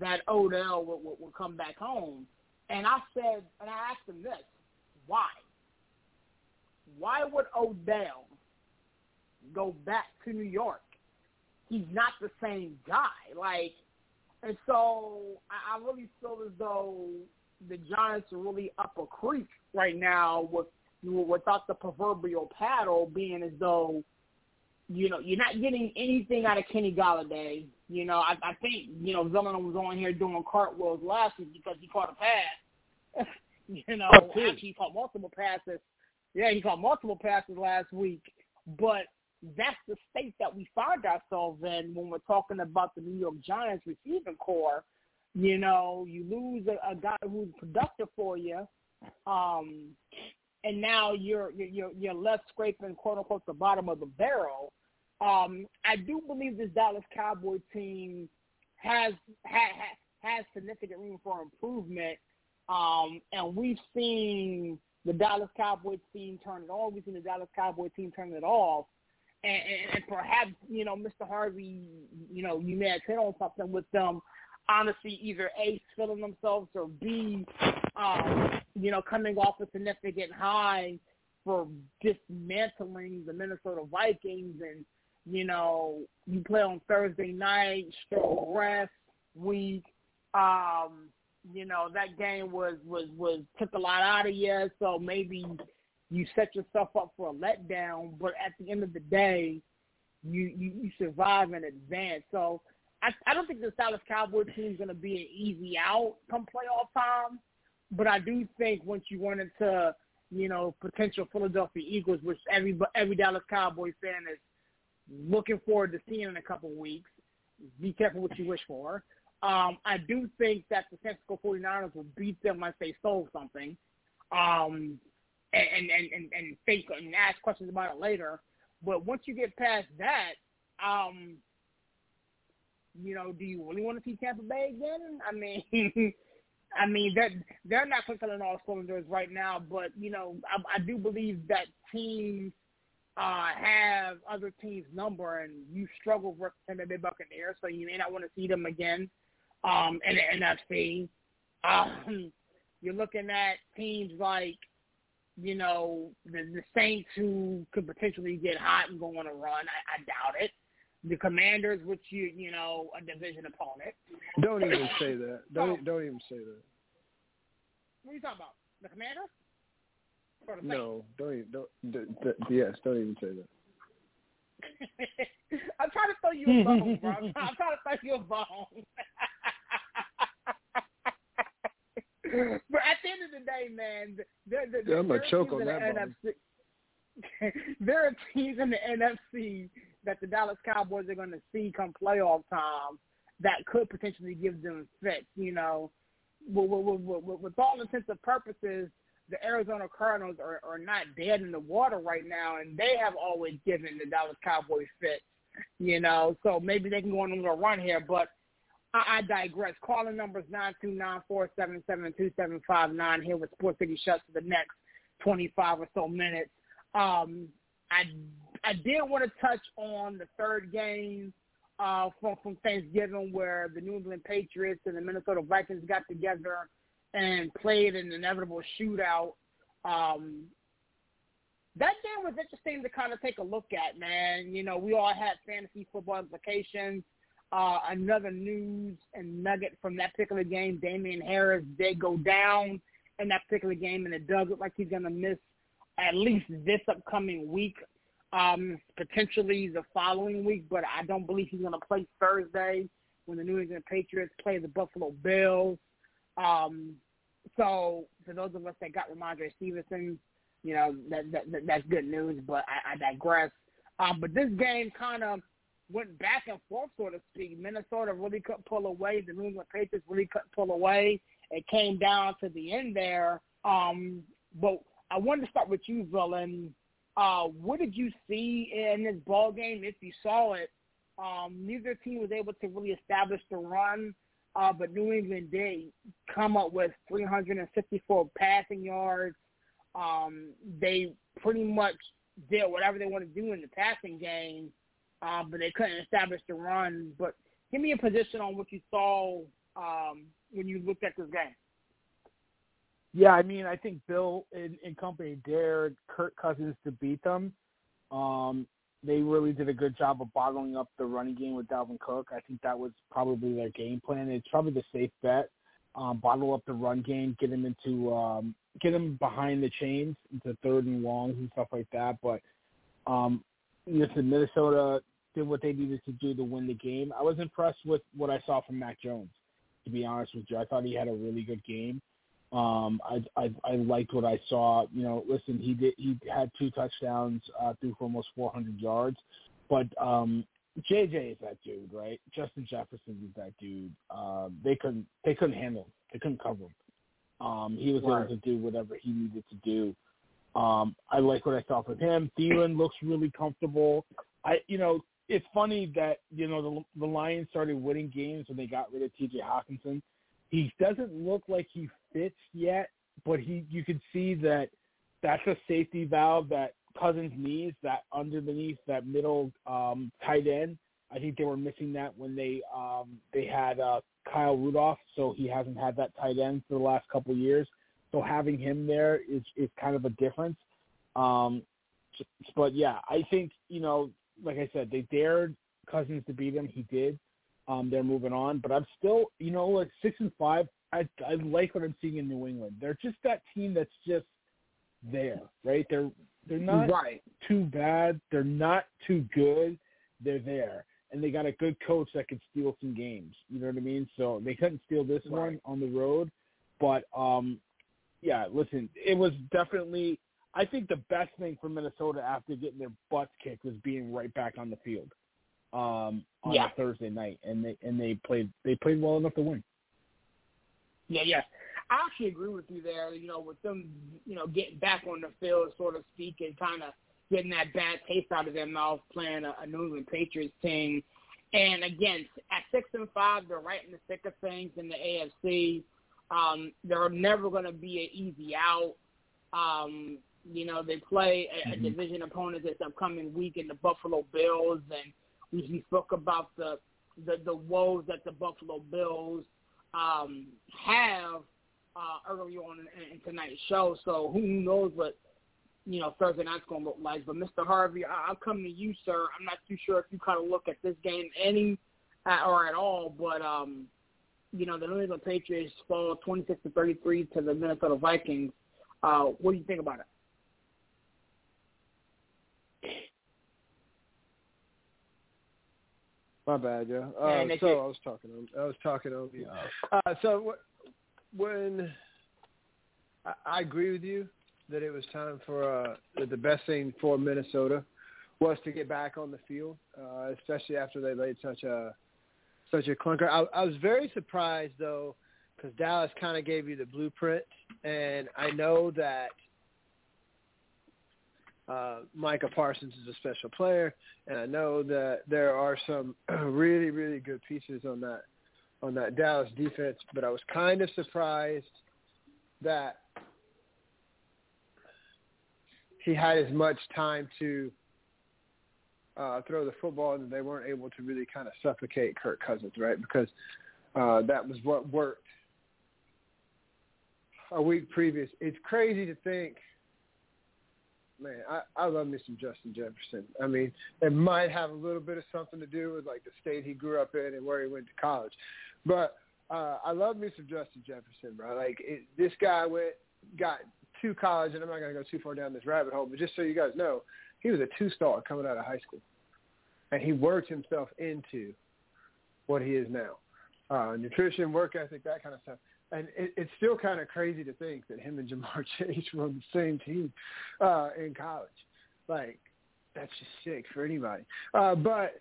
that Odell would, would, would come back home. And I said, and I asked them this: Why? Why would Odell go back to New York? He's not the same guy. Like, and so I, I really feel as though the Giants are really up a creek right now with without the proverbial paddle being as though you know you're not getting anything out of Kenny Golladay. You know, I, I think you know Zellner was on here doing cartwheels last week because he caught a pass. you know, Oh, actually he caught multiple passes. Yeah, he caught multiple passes last week, but that's the state that we find ourselves in when we're talking about the New York Giants receiving core. You know, you lose a, a guy who's productive for you, um, and now you're you're you're left scraping quote unquote the bottom of the barrel. Um, I do believe this Dallas Cowboy team has ha, ha, has significant room for improvement, um, and we've seen the Dallas Cowboys team turn it on. We've seen the Dallas Cowboy team turn it off. And, and, and perhaps, you know, Mr. Harvey, you know, you may have hit on something with them, honestly, either A, filling themselves or B, um, you know, coming off a significant high for dismantling the Minnesota Vikings and, you know, you play on Thursday night, short rest week. Um, you know, that game was, was, was took a lot out of you, so maybe you set yourself up for a letdown, but at the end of the day, you, you, you survive and advance. So I, I don't think the Dallas Cowboy team is going to be an easy out come playoff time, but I do think once you run into, you know, potential Philadelphia Eagles, which every every Dallas Cowboy fan is looking forward to seeing in a couple weeks. Be careful what you wish for. Um, I do think that the San Francisco 49ers will beat them once they stole something. Um, and, and, and, and think and ask questions about it later. But once you get past that, um, you know, do you really want to see Tampa Bay again? I mean, I mean they're they're not clicking on all cylinders right now, but you know, I, I do believe that teams uh, have other teams' number, and you struggle with Tampa Bay Buccaneers, so you may not want to see them again um, in the NFC. Um, you're looking at teams like you know, the, the Saints who could potentially get hot and go on a run. I, I doubt it. The Commanders, which you you know, a division opponent. Don't even say that. Don't don't even say that. What are you talking about? The Commanders? Or the No, don't even don't. D- d- yes, don't even say that. I'm trying to throw you a bone, bro. I'm trying to throw you a bone. but at the end of the day, man, there, there, Yeah, I'm gonna there are choke teams on in that the. NFC there are teams in the NFC that the Dallas Cowboys are going to see come playoff time that could potentially give them fits. You know, with, with, with, with, with all intents and purposes, the Arizona Cardinals are, are not dead in the water right now, and they have always given the Dallas Cowboys fits. You know, so maybe they can go on a little run here, but I, I digress. Calling numbers nine two nine four seven seven two seven five nine here with Sports City Chefs for the next twenty five or so minutes. Um, I I did want to touch on the third game uh, from from Thanksgiving where the New England Patriots and the Minnesota Vikings got together and played an inevitable shootout. Um, that game was interesting to kind of take a look at, man. You know, we all had fantasy football implications. Uh, another news and nugget from that particular game, Damien Harris did go down in that particular game, and it does look like he's going to miss at least this upcoming week, um, potentially the following week, but I don't believe he's going to play Thursday when the New England Patriots play the Buffalo Bills. Um, so for those of us that got Rhamondre Stevenson, you know that, that, that that's good news. But I, I digress. Um, but this game kind of went back and forth, so to speak. Minnesota really couldn't pull away. The New England Patriots really couldn't pull away. It came down to the end there. Um, but I wanted to start with you, Villain. Uh, what did you see in this ball game, if you saw it? Um, neither team was able to really establish the run, uh, but New England did come up with 354 passing yards. Um, they pretty much did whatever they wanted to do in the passing game, um, but they couldn't establish the run. But give me a position on what you saw um, when you looked at this game. Yeah, I mean, I think Bill and, and company dared Kirk Cousins to beat them. Um, they really did a good job of bottling up the running game with Dalvin Cook. I think that was probably their game plan. It's probably the safe bet. Um, bottle up the run game, get him into um, get him behind the chains into third and longs and stuff like that. But um, listen, Minnesota did what they needed to do to win the game. I was impressed with what I saw from Mac Jones. To be honest with you, I thought he had a really good game. Um, I, I I liked what I saw. You know, listen, he did he had two touchdowns, uh, threw for almost 400 yards, but um, JJ is that dude, right? Justin Jefferson is that dude. Uh, they couldn't they couldn't handle him. They couldn't cover him. Um, he was right. able to do whatever he needed to do. Um, I like what I saw from him. Thielen looks really comfortable. I, you know, it's funny that you know the the Lions started winning games when they got rid of T.J. Hockenson. He doesn't look like he fits yet, but he you can see that that's a safety valve that Cousins needs. That underneath that middle um, tight end. I think they were missing that when they um, they had uh, Kyle Rudolph, so he hasn't had that tight end for the last couple of years. So having him there is is kind of a difference. Um, but yeah, I think you know, like I said, they dared Cousins to beat him. He did. Um, they're moving on, but I'm still, you know, like six and five. I I like what I'm seeing in New England. They're just that team that's just there, right? They're they're not right. too bad. They're not too good. They're there, and they got a good coach that can steal some games. You know what I mean? So they couldn't steal this Right. one on the road, but um, yeah. Listen, it was definitely. I think the best thing for Minnesota after getting their butts kicked was being right back on the field um, on Yeah. a Thursday night, and they and they played they played well enough to win. Yeah, yeah, I actually agree with you there. You know, with them, you know, getting back on the field, so to speak, and kind of getting that bad taste out of their mouth playing a, a New England Patriots team. And again, at six and five, they're right in the thick of things in the AFC. Um, they're never going to be an easy out. Um, you know, they play a, a Mhm. division opponent this upcoming week in the Buffalo Bills, and we, we spoke about the, the the woes that the Buffalo Bills um, have uh, early on in, in tonight's show. So who knows what you know Thursday night's going to look like. But Mr. Harvey, I, I'll come to you, sir. I'm not too sure if you kind of look at this game any uh, or at all, but um, you know the New England Patriots fall 26 to 33 to the Minnesota Vikings. Uh, what do you think about it? My bad, yeah. Uh, so I was talking on. I was talking on you. Uh, so wh- when I, I agree with you that it was time for uh, that the best thing for Minnesota was to get back on the field, uh, especially after they laid such a such a clunker. I, I was very surprised though because Dallas kind of gave you the blueprint, and I know that uh, Micah Parsons is a special player, and I know that there are some really, really good pieces on that on that Dallas defense. But I was kind of surprised that he had as much time to uh, throw the football, and they weren't able to really kind of suffocate Kirk Cousins, right? Because uh, that was what worked a week previous. It's crazy to think man, I, I love me some Justin Jefferson. I mean, it might have a little bit of something to do with like the state he grew up in and where he went to college, but uh, I love me some Justin Jefferson, bro. Like it, this guy went got to college, and I'm not gonna go too far down this rabbit hole, but just so you guys know, he was a two star coming out of high school, and he worked himself into what he is now. Uh, nutrition, work ethic, that kind of stuff. And it, it's still kind of crazy to think that him and Ja'Marr Chase were on the same team uh, in college. Like that's just sick for anybody. Uh, but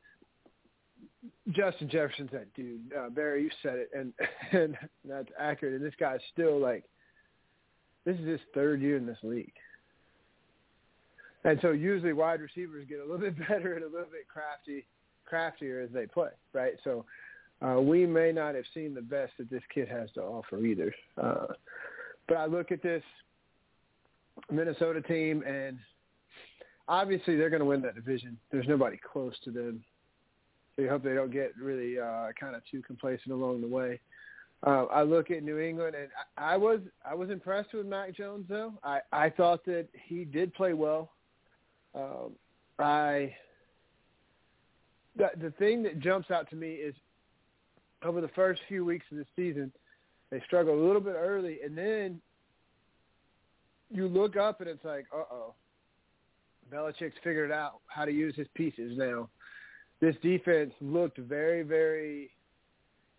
Justin Jefferson's that dude. Uh, Barry, you said it, and and that's accurate. And this guy's still like, this is his third year in this league. And so usually wide receivers get a little bit better and a little bit crafty, craftier as they play, right? So uh, we may not have seen the best that this kid has to offer either. Uh, but I look at this Minnesota team, and obviously they're going to win that division. There's nobody close to them. So you hope they don't get really uh, kind of too complacent along the way. Uh, I look at New England, and I, I was I was impressed with Mac Jones. Though I I thought that he did play well. Um, I the the thing that jumps out to me is over the first few weeks of the season, they struggle a little bit early, and then you look up and it's like, uh oh, Belichick's figured out how to use his pieces now. This defense looked very, very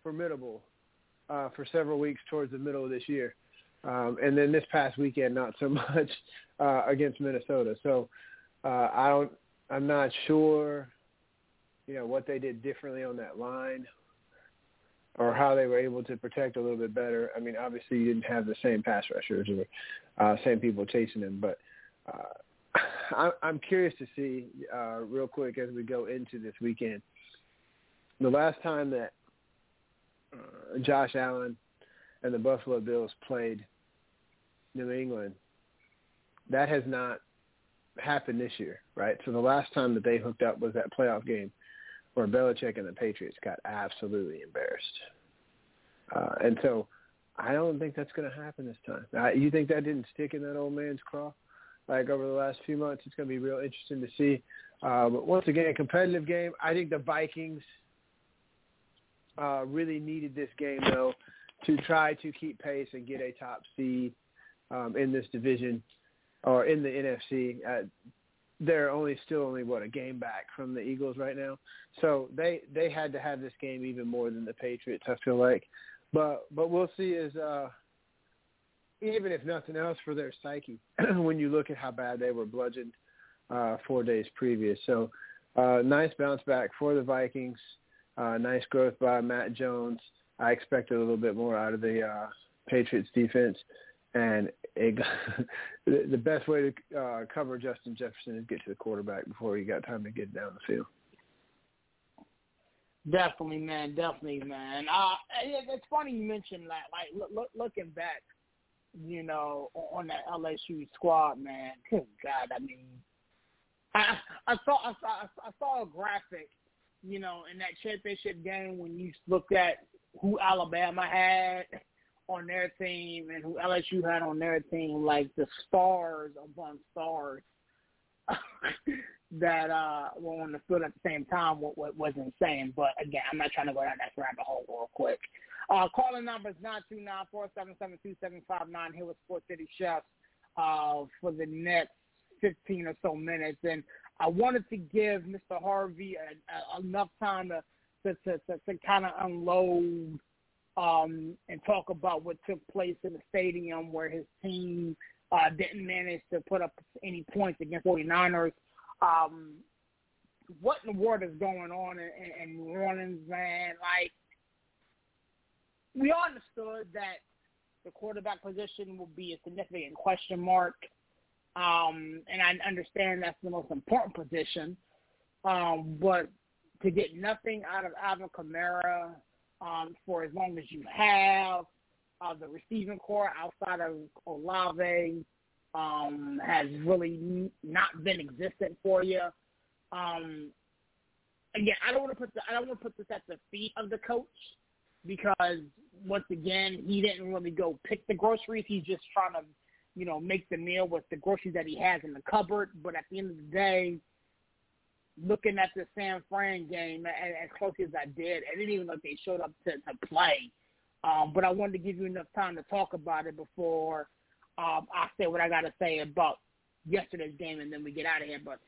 formidable uh, for several weeks towards the middle of this year. Um, and then this past weekend, not so much uh, against Minnesota. So uh, I don't, I'm not sure, you know, what they did differently on that line or how they were able to protect a little bit better. I mean, obviously you didn't have the same pass rushers or uh, same people chasing him, but uh, I'm curious to see uh, real quick as we go into this weekend. The last time that uh, Josh Allen and the Buffalo Bills played New England, that has not happened this year, right? So the last time that they hooked up was that playoff game where Belichick and the Patriots got absolutely embarrassed. Uh, and so I don't think that's going to happen this time. Uh, you think that didn't stick in that old man's craw? Like over the last few months, it's going to be real interesting to see. Uh, but once again, a competitive game. I think the Vikings uh, really needed this game though to try to keep pace and get a top seed um, in this division or in the NFC. Uh, they're only still only what a game back from the Eagles right now. So they they had to have this game even more than the Patriots. I feel like, but but we'll see as uh, even if nothing else for their psyche when you look at how bad they were bludgeoned uh, four days previous. So uh, nice bounce back for the Vikings. Uh, nice growth by Mac Jones. I expected a little bit more out of the uh, Patriots defense and it, the best way to uh, cover Justin Jefferson is get to the quarterback before he got time to get down the field. Definitely, man. Definitely, man. Uh, it's funny you mentioned that. Like, look, look, looking back, you know, on that LSU squad, man. Good God, I mean, I, I saw, I saw, I saw a graphic, you know, in that championship game when you looked at who Alabama had on their team and who LSU had on their team, like the stars among stars that uh were on the field at the same time what, was insane. But again, I'm not trying to go down that rabbit hole real quick. Uh calling seven five nine here with Sports City Chefs uh for the next fifteen or so minutes and I wanted to give Mr. Harvey a, a, enough time to to, to, to, to kind of unload um, and talk about what took place in the stadium where his team uh, didn't manage to put up any points against 49ers. Um, what in the world is going on in, in New Orleans, man? Like, we all understood that the quarterback position will be a significant question mark. Um, and I understand that's the most important position. Um, but to get nothing out of Alvin Kamara um, for as long as you have. Uh, the receiving core outside of Olave um, has really not been existent for you. Um, again, I don't want to put the, I don't want to put this at the feet of the coach because once again, he didn't really go pick the groceries. He's just trying to, you know, make the meal with the groceries that he has in the cupboard. But at the end of the day, looking at the San Fran game as, as close as I did, I didn't even know they showed up to, to play. Um, but I wanted to give you enough time to talk about it before um, I say what I got to say about yesterday's game, and then we get out of here. But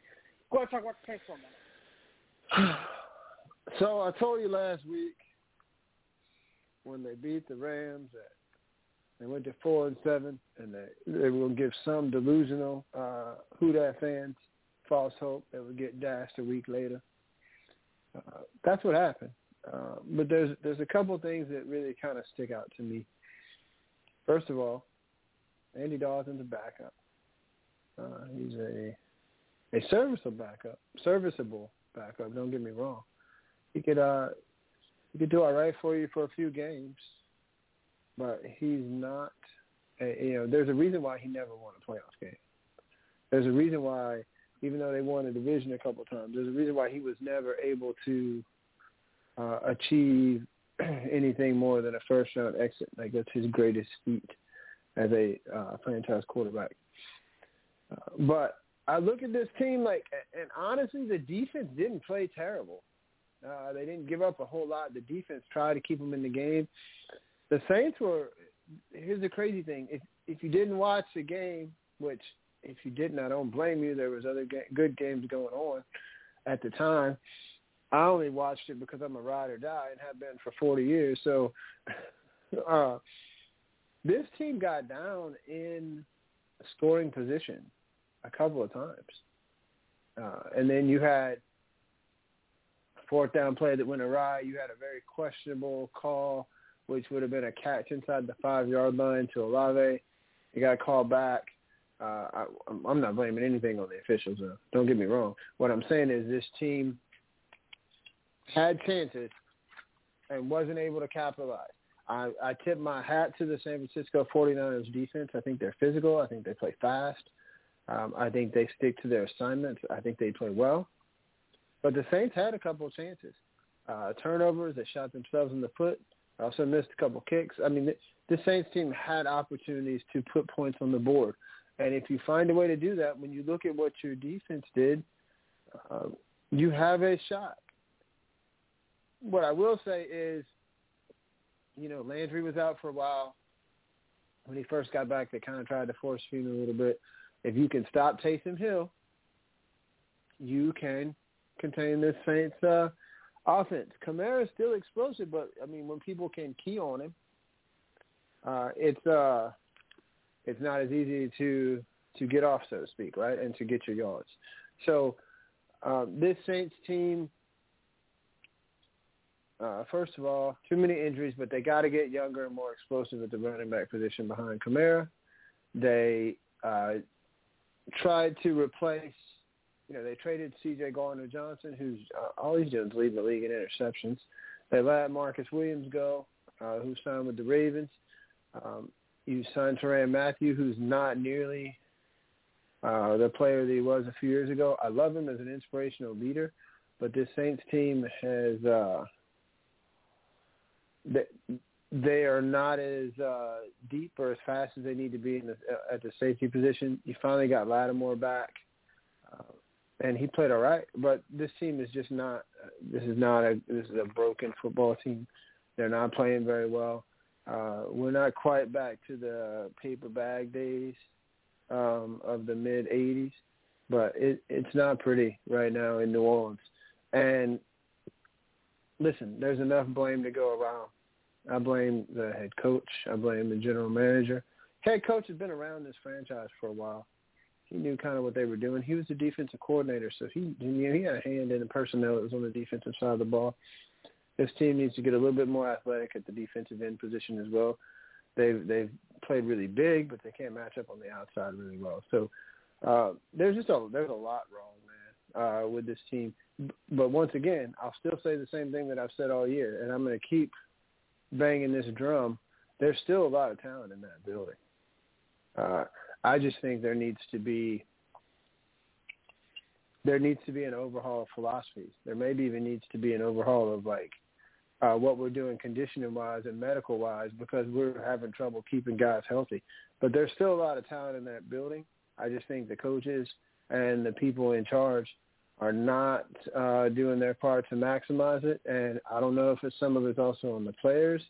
go ahead and talk about the case for a minute. So I told you last week when they beat the Rams that They went to four and seven, and they they will give some delusional uh, Who Dat fans false hope that would get dashed a week later. Uh, that's what happened. Uh, but there's there's a couple things that really kind of stick out to me. First of all, Andy Dalton's a backup. Uh, he's a a serviceable backup, serviceable backup. Don't get me wrong. He could uh he could do all right for you for a few games, but he's not. A, you know, there's a reason why he never won a playoff game. There's a reason why, even though they won a division a couple times, there's a reason why he was never able to uh, achieve anything more than a first round exit. Like that's his greatest feat as a uh, franchise quarterback. Uh, but I look at this team like, and honestly, the defense didn't play terrible. Uh, they didn't give up a whole lot. The defense tried to keep them in the game. The Saints were. Here's the crazy thing: if if you didn't watch the game, which if you didn't, I don't blame you. There was other ga- good games going on at the time. I only watched it because I'm a ride or die and have been for 40 years. So uh, this team got down in scoring position a couple of times. Uh, and then you had fourth down play that went awry. You had a very questionable call, which would have been a catch inside the five-yard line to Olave. He got called back. Uh, I, I'm not blaming anything on the officials. Though. Don't get me wrong. What I'm saying is this team had chances and wasn't able to capitalize. I, I tip my hat to the San Francisco 49ers defense. I think they're physical. I think they play fast. Um, I think they stick to their assignments. I think they play well. But the Saints had a couple of chances. Uh, turnovers, they shot themselves in the foot. Also missed a couple kicks. I mean, the, the Saints team had opportunities to put points on the board. And if you find a way to do that, when you look at what your defense did, uh, you have a shot what I will say is, you know, Landry was out for a while. When he first got back, they kind of tried to force him a little bit. If you can stop Taysom Hill, you can contain this Saints uh, offense. Kamara is still explosive, but I mean, when people can key on him, uh, it's uh, it's not as easy to to get off, so to speak, right, and to get your yards. So um, this Saints team uh, first of all, too many injuries, but they got to get younger and more explosive at the running back position behind Kamara. They uh, tried to replace, you know, they traded C.J. Gardner Johnson, who's uh, all he's doing is leading the league in interceptions. They let Marcus Williams go, uh, who signed with the Ravens. Um, you signed Tyrann Mathieu, who's not nearly uh, the player that he was a few years ago. I love him as an inspirational leader, but this Saints team has uh, – they, they are not as uh, deep or as fast as they need to be in the, at the safety position. You finally got Lattimore back, uh, and he played all right. But this team is just not. This is not a. This is a broken football team. They're not playing very well. Uh, we're not quite back to the paper bag days um, of the mid '80s, but it, it's not pretty right now in New Orleans. And listen, there's enough blame to go around. I blame the head coach. I blame the general manager. Head coach has been around this franchise for a while. He knew kind of what they were doing. He was the defensive coordinator, so he he had a hand in the personnel that was on the defensive side of the ball. This team needs to get a little bit more athletic at the defensive end position as well. They've they've played really big, but they can't match up on the outside really well. So uh, there's just a there's a lot wrong, man, uh, with this team. But once again, I'll still say the same thing that I've said all year, and I'm going to keep banging this drum. There's still a lot of talent in that building. Uh, I just think there needs to be there needs to be an overhaul of philosophies. There maybe even needs to be an overhaul of like uh, what we're doing conditioning wise and medical wise because we're having trouble keeping guys healthy. But there's still a lot of talent in that building. I just think the coaches and the people in charge are not uh, doing their part to maximize it. And I don't know if it's some of it's also on the players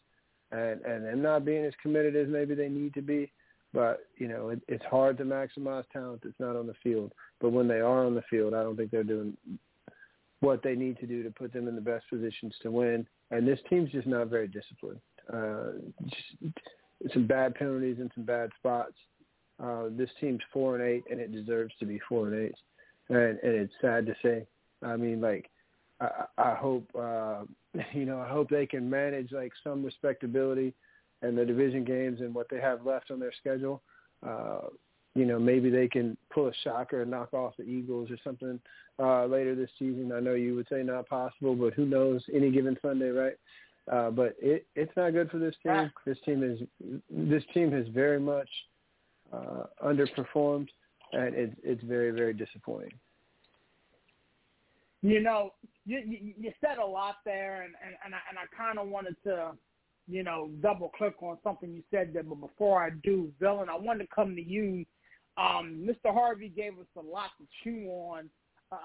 and, and them not being as committed as maybe they need to be. But, you know, it, it's hard to maximize talent that's not on the field. But when they are on the field, I don't think they're doing what they need to do to put them in the best positions to win. And this team's just not very disciplined. Uh, some bad penalties and some bad spots. Uh, this team's four and eight, and it deserves to be four and eight. And, and it's sad to say. I mean, like, I, I hope uh, you know, I hope they can manage like some respectability and the division games and what they have left on their schedule. Uh, you know, maybe they can pull a shocker and knock off the Eagles or something uh, later this season. I know you would say not possible, but who knows? Any given Sunday, right? Uh, but it, it's not good for this team. This team is this team has very much uh, underperformed, and it's it's very very disappointing. You know, you you, you said a lot there, and and and I, and I kind of wanted to, you know, double click on something you said there. But before I do, Villain, I wanted to come to you. Um, Mr. Harvey gave us a lot to chew on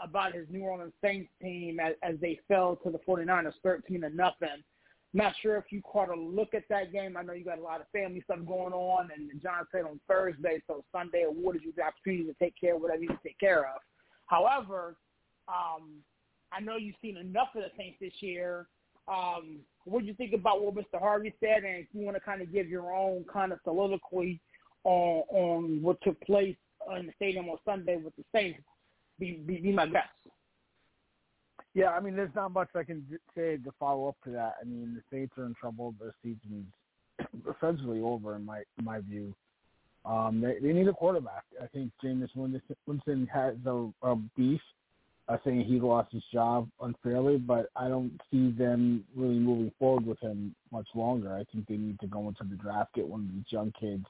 about his New Orleans Saints team as, as they fell to the 49ers 13 to nothing. Not sure if you caught a look at that game. I know you got a lot of family stuff going on, and John said on Thursday, so Sunday awarded you the opportunity to take care of whatever you need to take care of. However, um, I know you've seen enough of the Saints this year. Um, what do you think about what Mr. Harvey said, and if you want to kind of give your own kind of soliloquy on on what took place in the stadium on Sunday with the Saints, be be, be my guest. Yeah, I mean, there's not much I can say to follow up to that. I mean, the Saints are in trouble. Their season's essentially over in my in my view. Um, they, they need a quarterback. I think Jameis Winston has a, a beef, uh, saying he lost his job unfairly, but I don't see them really moving forward with him much longer. I think they need to go into the draft, get one of these young kids,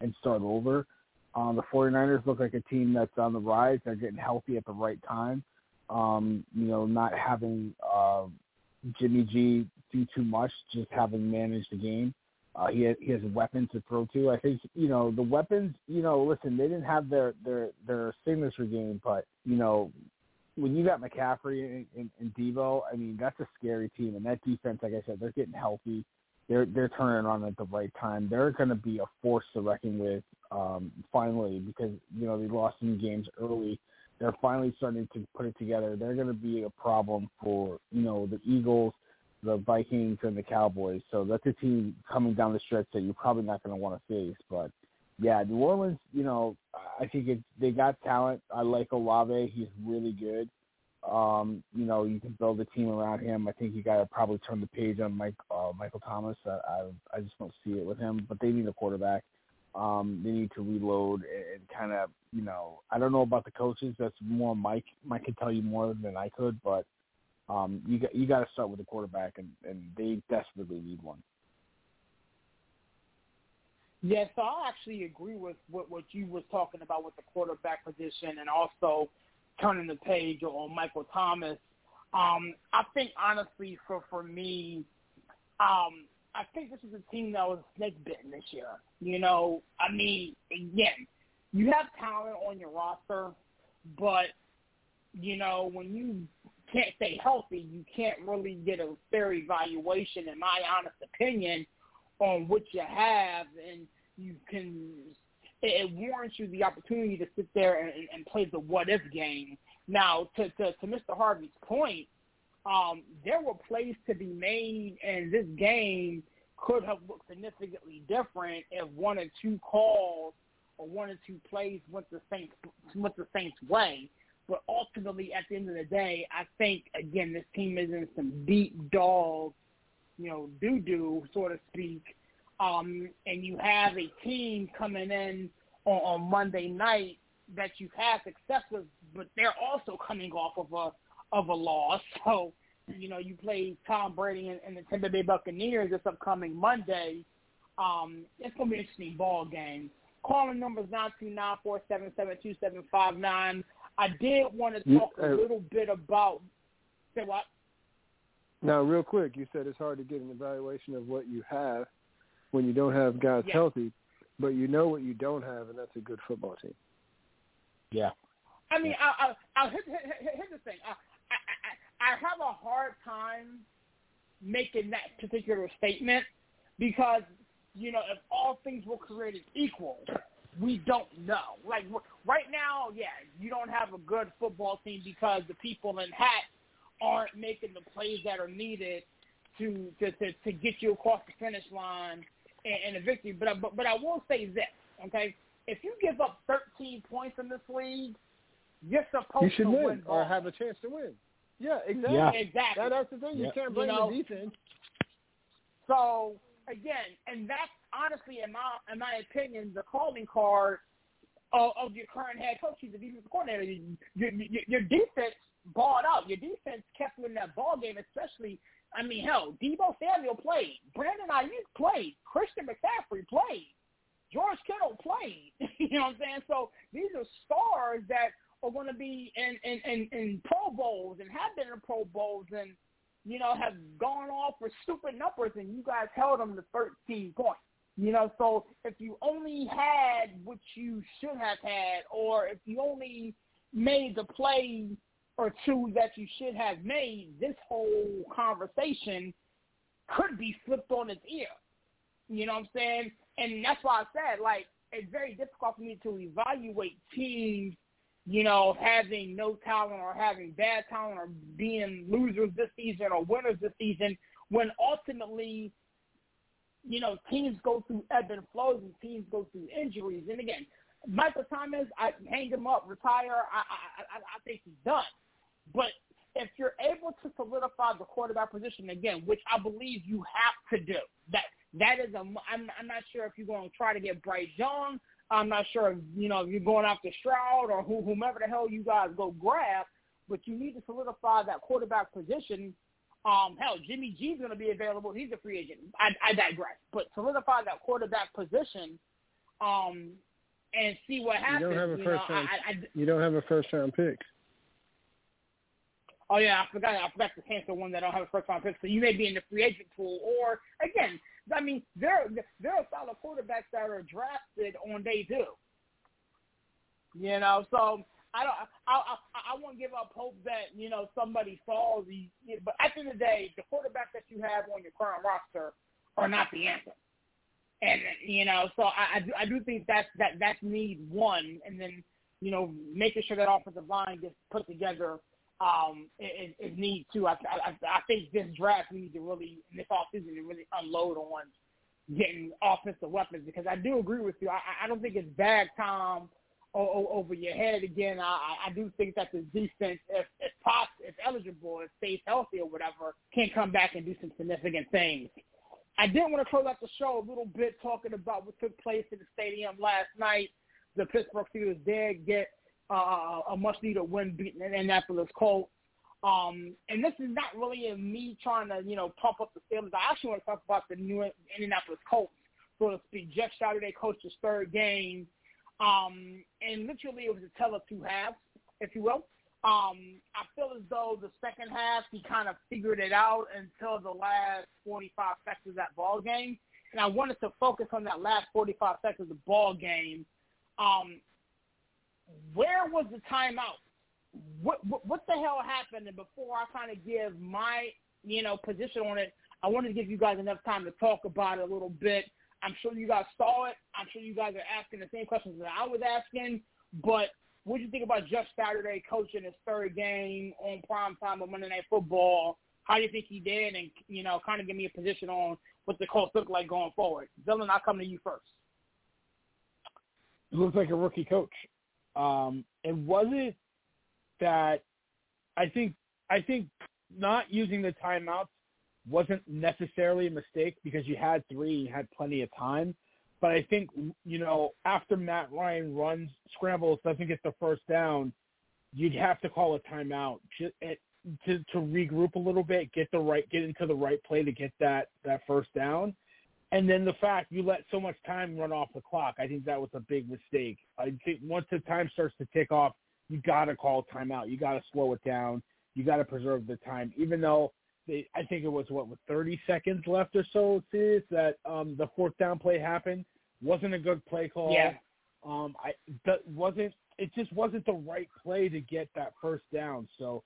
and start over. Um, the 49ers look like a team that's on the rise. They're getting healthy at the right time. Um, you know, not having uh, Jimmy G do too much, just having managed the game. Uh, he has, he has weapons to throw to. I think you know the weapons. You know, listen, they didn't have their their their signature game, but you know, when you got McCaffrey and, and, and Deebo, I mean that's a scary team. And that defense, like I said, they're getting healthy. They're they're turning on at the right time. They're going to be a force to reckon with um, finally because you know they lost some games early they're finally starting to put it together. They're going to be a problem for you know the Eagles, the Vikings, and the Cowboys. So that's a team coming down the stretch that you're probably not going to want to face. But yeah, New Orleans, you know, I think it, they got talent. I like Olave; he's really good. Um, you know, you can build a team around him. I think you got to probably turn the page on Mike uh, Michael Thomas. I, I I just don't see it with him. But they need a quarterback. Um, they need to reload and, kind of, you know, I don't know about the coaches. That's more Mike. Mike can tell you more than I could, but um, you got you got to start with a quarterback, and, and they desperately need one. Yes, so I actually agree with what, what you was talking about with the quarterback position, and also turning the page on Michael Thomas. Um, I think honestly, for for me, um, I think this is a team that was snake bitten this year. You know, I mean, again, you have talent on your roster, but you know when you can't stay healthy, you can't really get a fair evaluation, in my honest opinion, on what you have, and you can. It, warrants you the opportunity to sit there and, and play the what if game. Now, to, to to Mr. Harvey's point, um, there were plays to be made, and this game could have looked significantly different if one or two calls or one or two plays went the Saints went the Saints' way. But ultimately, at the end of the day, I think again this team is in some deep dog, you know, doo doo, so to speak. Um, and you have a team coming in on, on Monday night that you've had success with, but they're also coming off of a of a loss. So, you know, you play Tom Brady and, and the Tampa Bay Buccaneers this upcoming Monday. Um, it's going to be an interesting ball game. Calling numbers nine two nine four seven seven two seven five nine. I did want to talk a little bit about. Say what? Now, real quick, you said it's hard to get an evaluation of what you have when you don't have guys yeah. healthy, but you know what you don't have, and that's a good football team. Yeah. I mean, I, I, I, here's, here's the thing. I, I, I, I have a hard time making that particular statement because, you know, if all things were created equal, we don't know. Like right now, yeah, you don't have a good football team because the people in hat aren't making the plays that are needed to to to, to get you across the finish line in, in a victory. But, I- but but I will say this, okay? If you give up 13 points in this league, you're supposed You should to win win or have a chance to win. Yeah, exactly. Yeah. exactly. That, that's the thing. You Yeah. can't You blame know, the defense. So again, and that's honestly, in my in my opinion, the calling card of, of your current head coach. He's a defensive coordinator. Your, your, your defense balled out. Your defense kept winning that ball game, especially. I mean, hell, Deebo Samuel played. Brandon Aiyuk played. Christian McCaffrey played. George Kittle played. you know what I'm saying? So these are stars that are going to be in, in, in, in Pro Bowls and have been in Pro Bowls and, you know, have gone off for stupid numbers and you guys held them to 13 points. You know, so if you only had what you should have had or if you only made the play or two that you should have made, this whole conversation could be flipped on its ear. You know what I'm saying? And that's why I said, like, it's very difficult for me to evaluate teams, you know, having no talent or having bad talent or being losers this season or winners this season when ultimately, you know, teams go through ebb and flows and teams go through injuries. And again, Michael Thomas, I hang him up, retire. I I I, I think he's done. But if you're able to solidify the quarterback position again, which I believe you have to do, that that is a. I'm I'm not sure if you're going to try to get Bryce Young. I'm not sure if you know if you're going after Stroud or who, whomever the hell you guys go grab, but you need to solidify that quarterback position. Um, hell, Jimmy G's going to be available. He's a free agent. I, I digress, but solidify that quarterback position, um, and see what happens. You don't have a know, first round. I, I, You don't have a first round pick. Oh yeah, I forgot. I forgot to cancel one that don't have a first round pick. So you may be in the free agent pool, or again, I mean, there there are solid quarterbacks that are drafted on day two. You know, so I don't. I I, I won't give up hope that you know somebody falls. But at the end of the day, the quarterbacks that you have on your current roster are not the answer. And you know, so I I do, I do think that's that that's need one, and then you know making sure that offensive line gets put together um, is, is need too. I, I I think this draft needs to really this offseason to really unload on getting offensive weapons because I do agree with you. I, I don't think it's bad time over your head again. I, I do think that the defense, if if pos if eligible, if stays healthy or whatever, can come back and do some significant things. I did want to close out the show a little bit talking about what took place in the stadium last night. The Pittsburgh Steelers did get uh, a much needed win beating Indianapolis Colts. Um, and this is not really me trying to, you know, pump up the Steelers. I actually want to talk about the New Indianapolis Colts, so to speak. Jeff Saturday coached his third game. Um, and literally it was a tell of two halves, if you will. Um, I feel as though the second half he kind of figured it out until the last 45 seconds of that ball game. And I wanted to focus on that last 45 seconds of the ball game. Um, where was the timeout? What, what what the hell happened? And before I kind of give my you know position on it, I wanted to give you guys enough time to talk about it a little bit. I'm sure you guys saw it. I'm sure you guys are asking the same questions that I was asking. But what do you think about Jeff Saturday coaching his third game on prime time on Monday Night Football? How do you think he did? And you know, kind of give me a position on what the Colts look like going forward. Villain, I'll come to you first. It looks like a rookie coach. Um, and was it that I think I think not using the timeouts wasn't necessarily a mistake because you had three, you had plenty of time. But I think you know after Matt Ryan runs scrambles, doesn't get the first down, you'd have to call a timeout to to, to regroup a little bit, get the right get into the right play to get that that first down. And then the fact you let so much time run off the clock, I think that was a big mistake. I think once the time starts to tick off, you got to call timeout. You got to slow it down. You got to preserve the time, even though they, I think it was what with 30 seconds left or so. Serious that um, the fourth down play happened wasn't a good play call. Yeah. Um, I that wasn't. It just wasn't the right play to get that first down. So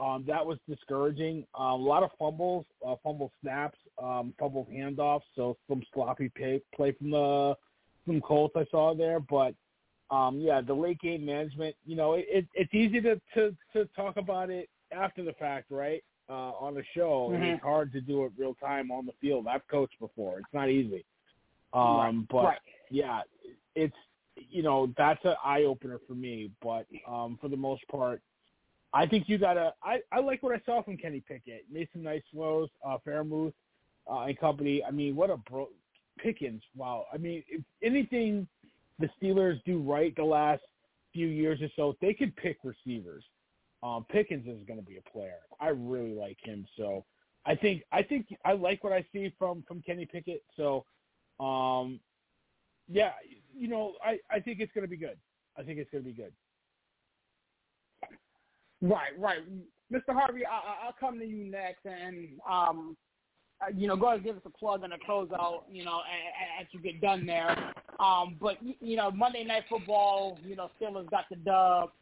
um, that was discouraging. Uh, a lot of fumbles, uh, fumble snaps, um, fumble handoffs. So some sloppy pay, play from the from Colts I saw there. But um, yeah, the late game management. You know, it, it, it's easy to, to to talk about it after the fact, right? Uh, on the show, Mhm. it's hard to do it real time on the field. I've coached before. It's not easy. Um, right. but right. yeah, it's you know that's an eye opener for me. But um, for the most part, I think you gotta. I I like what I saw from Kenny Pickett. Made some nice throws. Uh, Freiermuth uh, and company. I mean, what a bro Pickens. Wow. I mean, if anything the Steelers do right the last few years or so, they could pick receivers. Um, Pickens is going to be a player. I really like him. So I think I think I like what I see from from Kenny Pickett. So um, yeah, you know, I I think it's going to be good. I think it's going to be good. Right, right. Mr. Harvey, I, I'll come to you next, and um, uh, you know, go ahead and give us a plug and a closeout, you know, as you get done there. Um, but you know, Monday Night Football, you know, Steelers got the dub.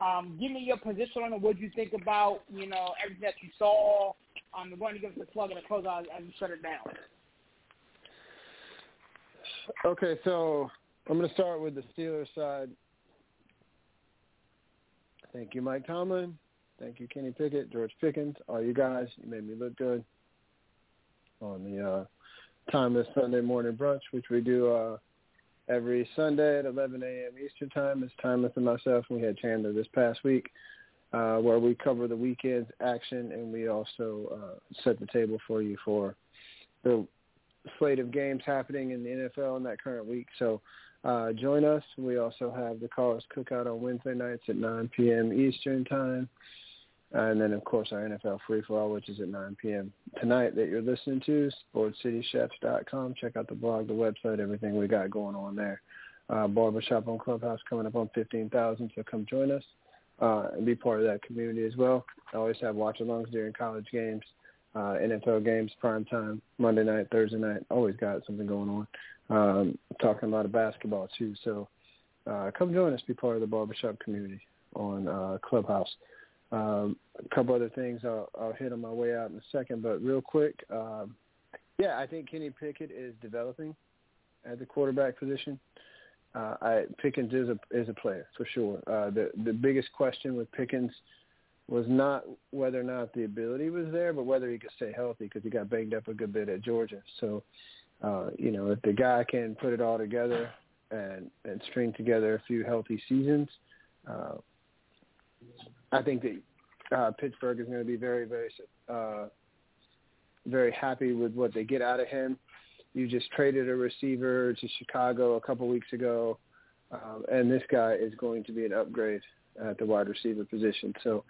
Um, give me your position on it. What you think about, you know, everything that you saw. Um, go ahead and give us a plug and a closeout as you shut it down. Okay, so I'm going to start with the Steelers side. Thank you, Mike Tomlin. Thank you, Kenny Pickett, George Pickens, all you guys. You made me look good on the uh, Timeless Sunday Morning Brunch, which we do uh, every Sunday at 11 a.m. Eastern Time. It's Timeless and myself, we had Chandler this past week, uh, where we cover the weekend's action, and we also uh, set the table for you for the slate of games happening in the NFL in that current week. So uh, join us. We also have the Callers Cookout on Wednesday nights at 9 p.m. Eastern Time. And then, of course, our NFL Free For All, which is at 9 p.m. tonight that you're listening to, sportscitychefs.com. Check out the blog, the website, everything we got going on there. Uh, barbershop on Clubhouse coming up on 15,000, so come join us uh, and be part of that community as well. I always have watch-alongs during college games, uh, NFL games, prime time, Monday night, Thursday night. Always got something going on. Um, talking a lot of basketball, too. So uh, come join us, be part of the barbershop community on uh, Clubhouse. Um, a couple other things I'll, I'll hit on my way out in a second, but real quick, um, yeah, I think Kenny Pickett is developing at the quarterback position. Uh, I, Pickens is a is a player for sure. Uh, the the biggest question with Pickens was not whether or not the ability was there, but whether he could stay healthy because he got banged up a good bit at Georgia. So, uh, you know, if the guy can put it all together and and string together a few healthy seasons, uh, I think that uh, Pittsburgh is going to be very, very, uh, very happy with what they get out of him. You just traded a receiver to Chicago a couple weeks ago, um, and this guy is going to be an upgrade at the wide receiver position. So,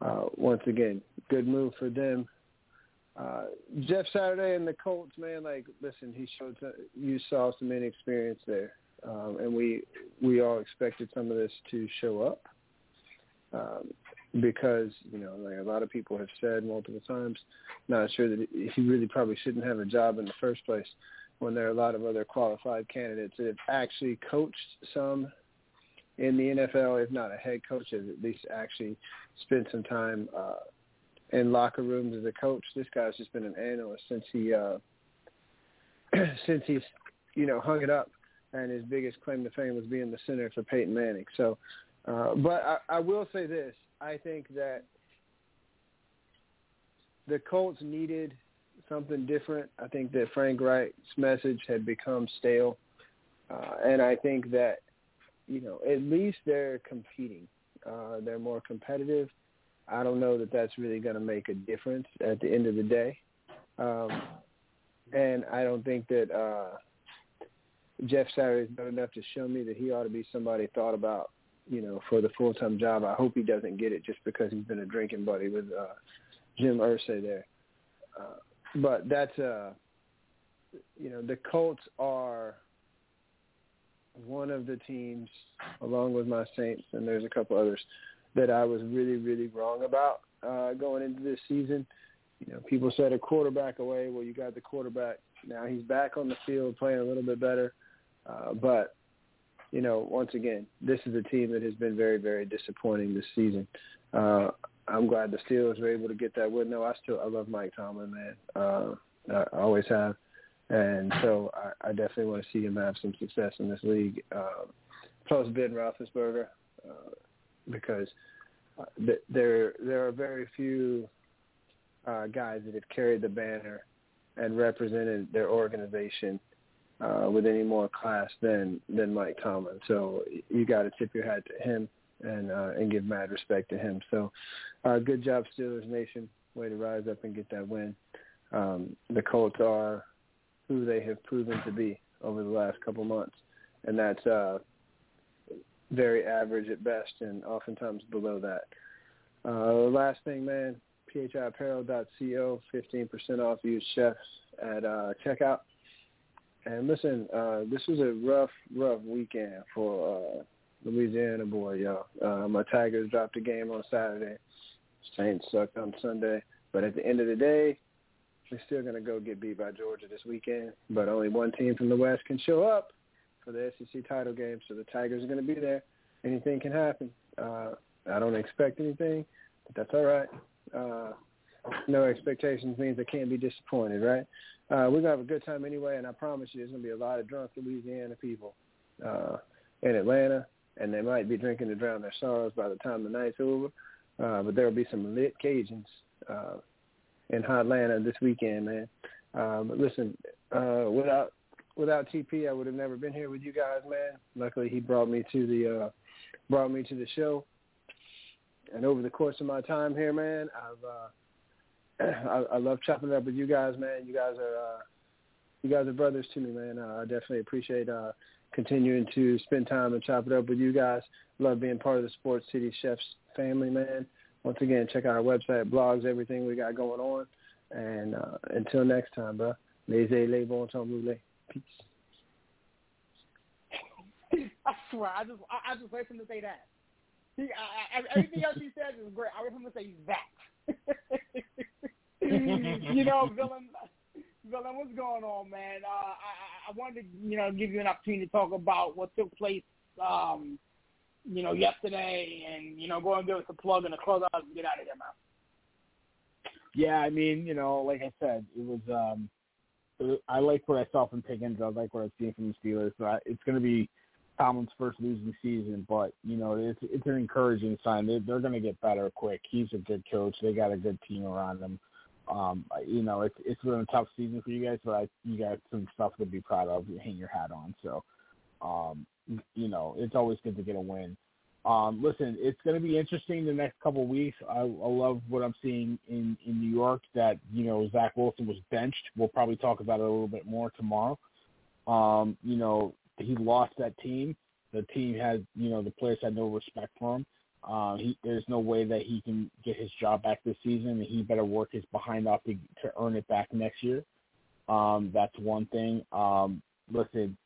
uh, once again, good move for them. Uh, Jeff Saturday and the Colts, man, like, listen, he showed you saw some inexperience there, um, and we we all expected some of this to show up um, because you know, like a lot of people have said multiple times, not sure that he really probably shouldn't have a job in the first place. When there are a lot of other qualified candidates that have actually coached some in the NFL, if not a head coach, has at least actually spent some time uh, in locker rooms as a coach. This guy's just been an analyst since he uh, since he's you know hung it up, and his biggest claim to fame was being the center for Peyton Manning. So uh, but I, I will say this: I think that the Colts needed something different. I think that Frank Reich's message had become stale, uh, and I think that you know at least they're competing. Uh, they're more competitive. I don't know that that's really going to make a difference at the end of the day, um, and I don't think that uh, Jeff Saturday is good enough to show me that he ought to be somebody thought about you know, for the full time job. I hope he doesn't get it just because he's been a drinking buddy with uh, Jim Irsay there. Uh, but that's uh, you know, the Colts are one of the teams, along with my Saints, and there's a couple others that I was really, really wrong about uh, going into this season. You know, people said a quarterback away. Well, you got the quarterback. Now he's back on the field playing a little bit better. Uh, but you know, once again, this is a team that has been very, very disappointing this season. Uh, I'm glad the Steelers were able to get that win. No, I still I love Mike Tomlin, man. Uh, I always have, and so I, I definitely want to see him have some success in this league. Uh, plus Ben Roethlisberger, uh, because uh, th- there there are very few uh, guys that have carried the banner and represented their organization uh, with any more class than than Mike Tomlin. So you got to tip your hat to him and uh, and give mad respect to him. So uh, good job, Steelers Nation. Way to rise up and get that win. Um, the Colts are who they have proven to be over the last couple months, and that's uh, very average at best, and oftentimes below that. Uh, last thing, man, phiapparel.co, 15% off use chefs at uh, checkout. And listen, uh, this was a rough, rough weekend for uh, Louisiana boy, yo. Uh, my Tigers dropped a game on Saturday. Saints sucked on Sunday. But at the end of the day, we're still going to go get beat by Georgia this weekend. But only one team from the West can show up for the SEC title game, so the Tigers are going to be there. Anything can happen. Uh, I don't expect anything, but that's all right. Uh, no expectations means I can't be disappointed, right? Uh, we're gonna have a good time anyway, and I promise you, there's gonna be a lot of drunk Louisiana people uh, in Atlanta, and they might be drinking to drown their sorrows by the time the night's over. Uh, but there will be some lit Cajuns uh, in Atlanta this weekend, man. Uh, but listen, uh, without without TP, I would have never been here with you guys, man. Luckily, he brought me to the uh, brought me to the show, and over the course of my time here, man, I've uh, I, I love chopping it up with you guys, man. You guys are uh, you guys are brothers to me, man. Uh, I definitely appreciate uh, continuing to spend time and chop it up with you guys. Love being part of the Sports City Chefs family, man. Once again, check out our website, blogs, everything we got going on. And uh, until next time, bro. Les les bon temps Peace. I swear, I just I, I just wait for him to say that. He, I, I, everything else he says is great. I wait for him to say that. you know, villain, villain, what's going on, man? Uh, I, I wanted to, you know, give you an opportunity to talk about what took place, um, you know, yesterday, and you know, go and give us a plug and a close out and get out of here, man. Yeah, I mean, you know, like I said, it was. um I like what I saw from Pickens. I like what I've seen from the Steelers. So it's going to be Tomlin's first losing season, but you know it's it's an encouraging sign. They, they're going to get better quick. He's a good coach. They got a good team around him um, you know, it's it's been a tough season for you guys, but I, you got some stuff to be proud of, to hang your hat on. So, um, you know, it's always good to get a win. Um, listen, it's going to be interesting the next couple of weeks. I, I love what I'm seeing in in New York. That you know Zach Wilson was benched. We'll probably talk about it a little bit more tomorrow. Um, you know, he lost that team. The team had, you know, the players had no respect for him. Uh, he, there's no way that he can get his job back this season, he better work his behind off to, to earn it back next year. Um, that's one thing. Um, listen,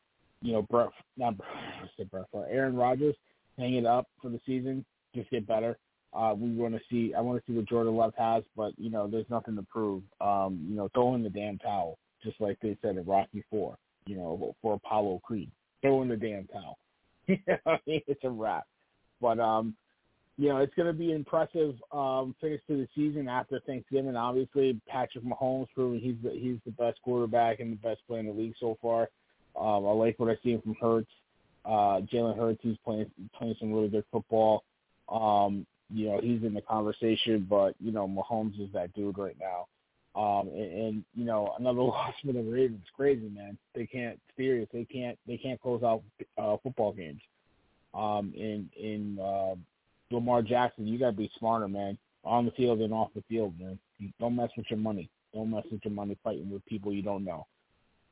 you know, Brett, not Brett, Brett, Aaron Rodgers, hang it up for the season, just get better. Uh, we want to see. I want to see what Jordan Love has, but you know, there's nothing to prove. Um, you know, throw in the damn towel, just like they said in Rocky Four. You know, for Apollo Creed, throw in the damn towel. it's a wrap. But um, you know, it's going to be impressive um, finish to the season after Thanksgiving. Obviously, Patrick Mahomes proving he's the, he's the best quarterback and the best player in the league so far. Um, I like what I've seen from Hurts. Uh, Jalen Hurts, he's playing playing some really good football. Um, you know, he's in the conversation, but you know, Mahomes is that dude right now. Um, and, and you know, another loss for the Ravens. Crazy man. They can't serious. They can't they can't close out uh, football games. Um, in in uh, Lamar Jackson, you gotta be smarter, man. On the field and off the field, man. Don't mess with your money. Don't mess with your money fighting with people you don't know.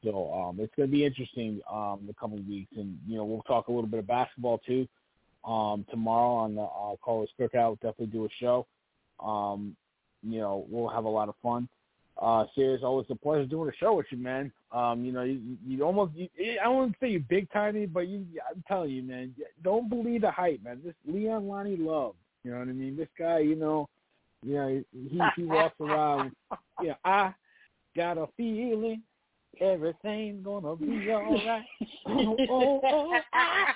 So um, it's going to be interesting um, the coming weeks, and you know we'll talk a little bit of basketball too um, tomorrow on the uh, Callers Cookout. Definitely do a show. Um, you know we'll have a lot of fun. Uh, Serious, always a pleasure doing a show with you, man. Um, you know, you, you almost, you, I don't say you big timey, but you, I'm telling you, man, don't believe the hype, man. This Leon Lonnie Love, you know what I mean? This guy, you know, you know, he he walks around, yeah, you know, I got a feeling everything's gonna be all right. oh, oh, oh.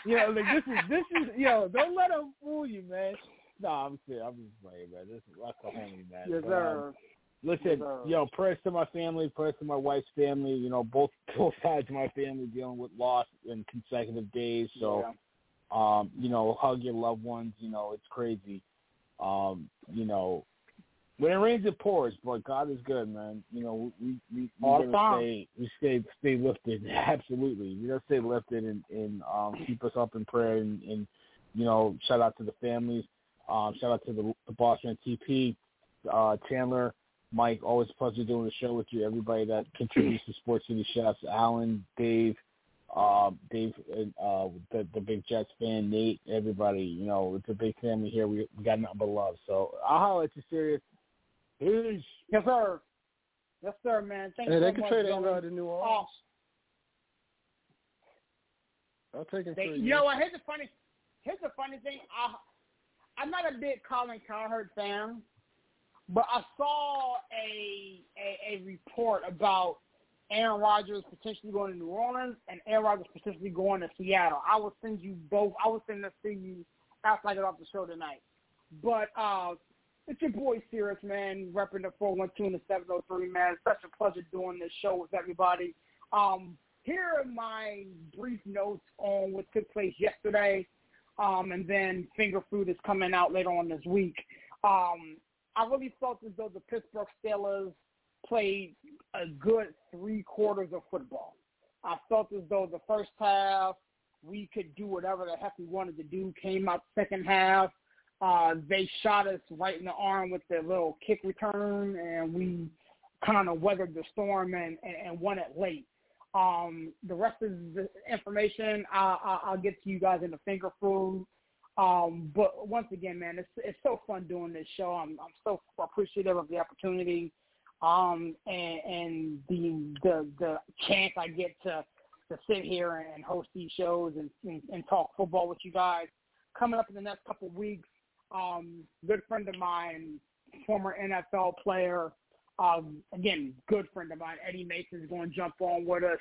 You know, like this is this is yo, don't let them fool you, man. No, I'm serious. I'm just playing, man. This is a homie, man. Yes, but, sir. Um, Listen, yo, prayers to my family, prayers to my wife's family. You know, both both sides of my family dealing with loss in consecutive days. So, yeah. um, you know, hug your loved ones. You know, it's crazy. Um, you know, when it rains, it pours. But God is good, man. You know, we we we All gotta the time. stay we stay stay lifted. Absolutely, we gotta stay lifted and and um, keep us up in prayer. And, and you know, shout out to the families. Um, shout out to the, the boss man TP, uh, Chandler, Mike. Always a pleasure doing the show with you. Everybody that contributes to Sports City Chefs, Alan, Dave, uh, Dave, uh, the the big Jets fan, Nate, everybody. You know, it's a big family here. We we got nothing but love. So I'll holler at you, serious. Peace. Yes, sir. Yes, sir, man. Thank Hey, you they can much, trade Dylan. Aaron to New Oh, Orleans. I'll take him they, for you know what? Here's the funny. Here's the funny thing. I, I'm not a big Colin Cowherd fan, but I saw a, a a report about Aaron Rodgers potentially going to New Orleans and Aaron Rodgers potentially going to Seattle. I will send you both. I will send this to you after I get off the show tonight. But uh, it's your boy Serious, man, repping the 412 and the 703, man. It's such a pleasure doing this show with everybody. Um, here are my brief notes on what took place yesterday, um, and then Finger Food is coming out later on this week. Um, I really felt as though the Pittsburgh Steelers played a good three quarters of football. I felt as though the first half we could do whatever the heck we wanted to do. Came out second half, uh, they shot us right in the arm with their little kick return, and we kind of weathered the storm and, and, and won it late. Um, the rest of the information I, I, I'll get to you guys in the finger food. Um, but once again, man, it's it's so fun doing this show. I'm I'm so appreciative of the opportunity, um, and and the the the chance I get to to sit here and host these shows and and, and talk football with you guys. Coming up in the next couple of weeks, um, good friend of mine, former NFL player, um, again, good friend of mine, Eddie Mason is going to jump on with us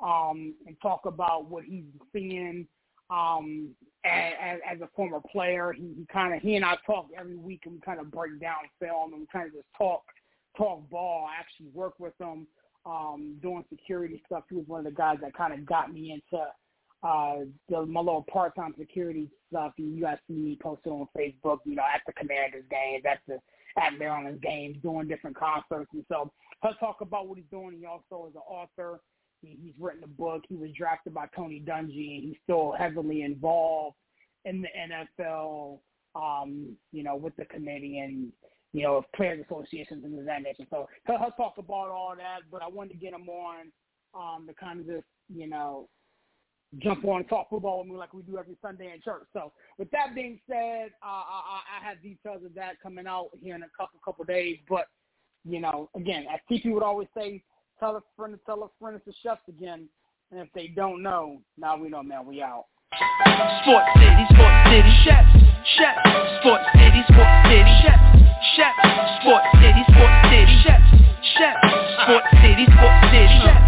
um, and talk about what he's seeing um, as, as a former player. He, he kind of he and I talk every week, and we kind of break down film and we kind of just talk talk ball. I actually work with him um, doing security stuff. He was one of the guys that kind of got me into uh, the, my little part-time security stuff. You guys see me posted on Facebook, you know, at the Commanders games, at the at Maryland's games, doing different concerts. And so he'll talk about what he's doing. He also is an author. He, he's written a book. He was drafted by Tony Dungy, and he's still heavily involved in the NFL, um, you know, with the committee and, you know, players associations and that nature. So he'll, he'll talk about all that, but I wanted to get him on um, to kind of just, you know, jump on and talk football with me like we do every Sunday in church. So with that being said, uh, I, I have details of that coming out here in a couple couple days. But you know, again, as TP would always say, tell a friend to tell a friend it's the chefs again. And if they don't know, now we know, man, we out. Sports City, Sports City, chefs, chefs. Sports City, Sports City, chefs, chefs. Sports City, Sports City, chefs, chefs. Sports City, Sports City, chefs.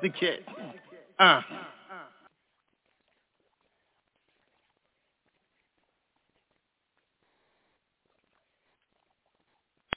Taj. Connecticut. Uh.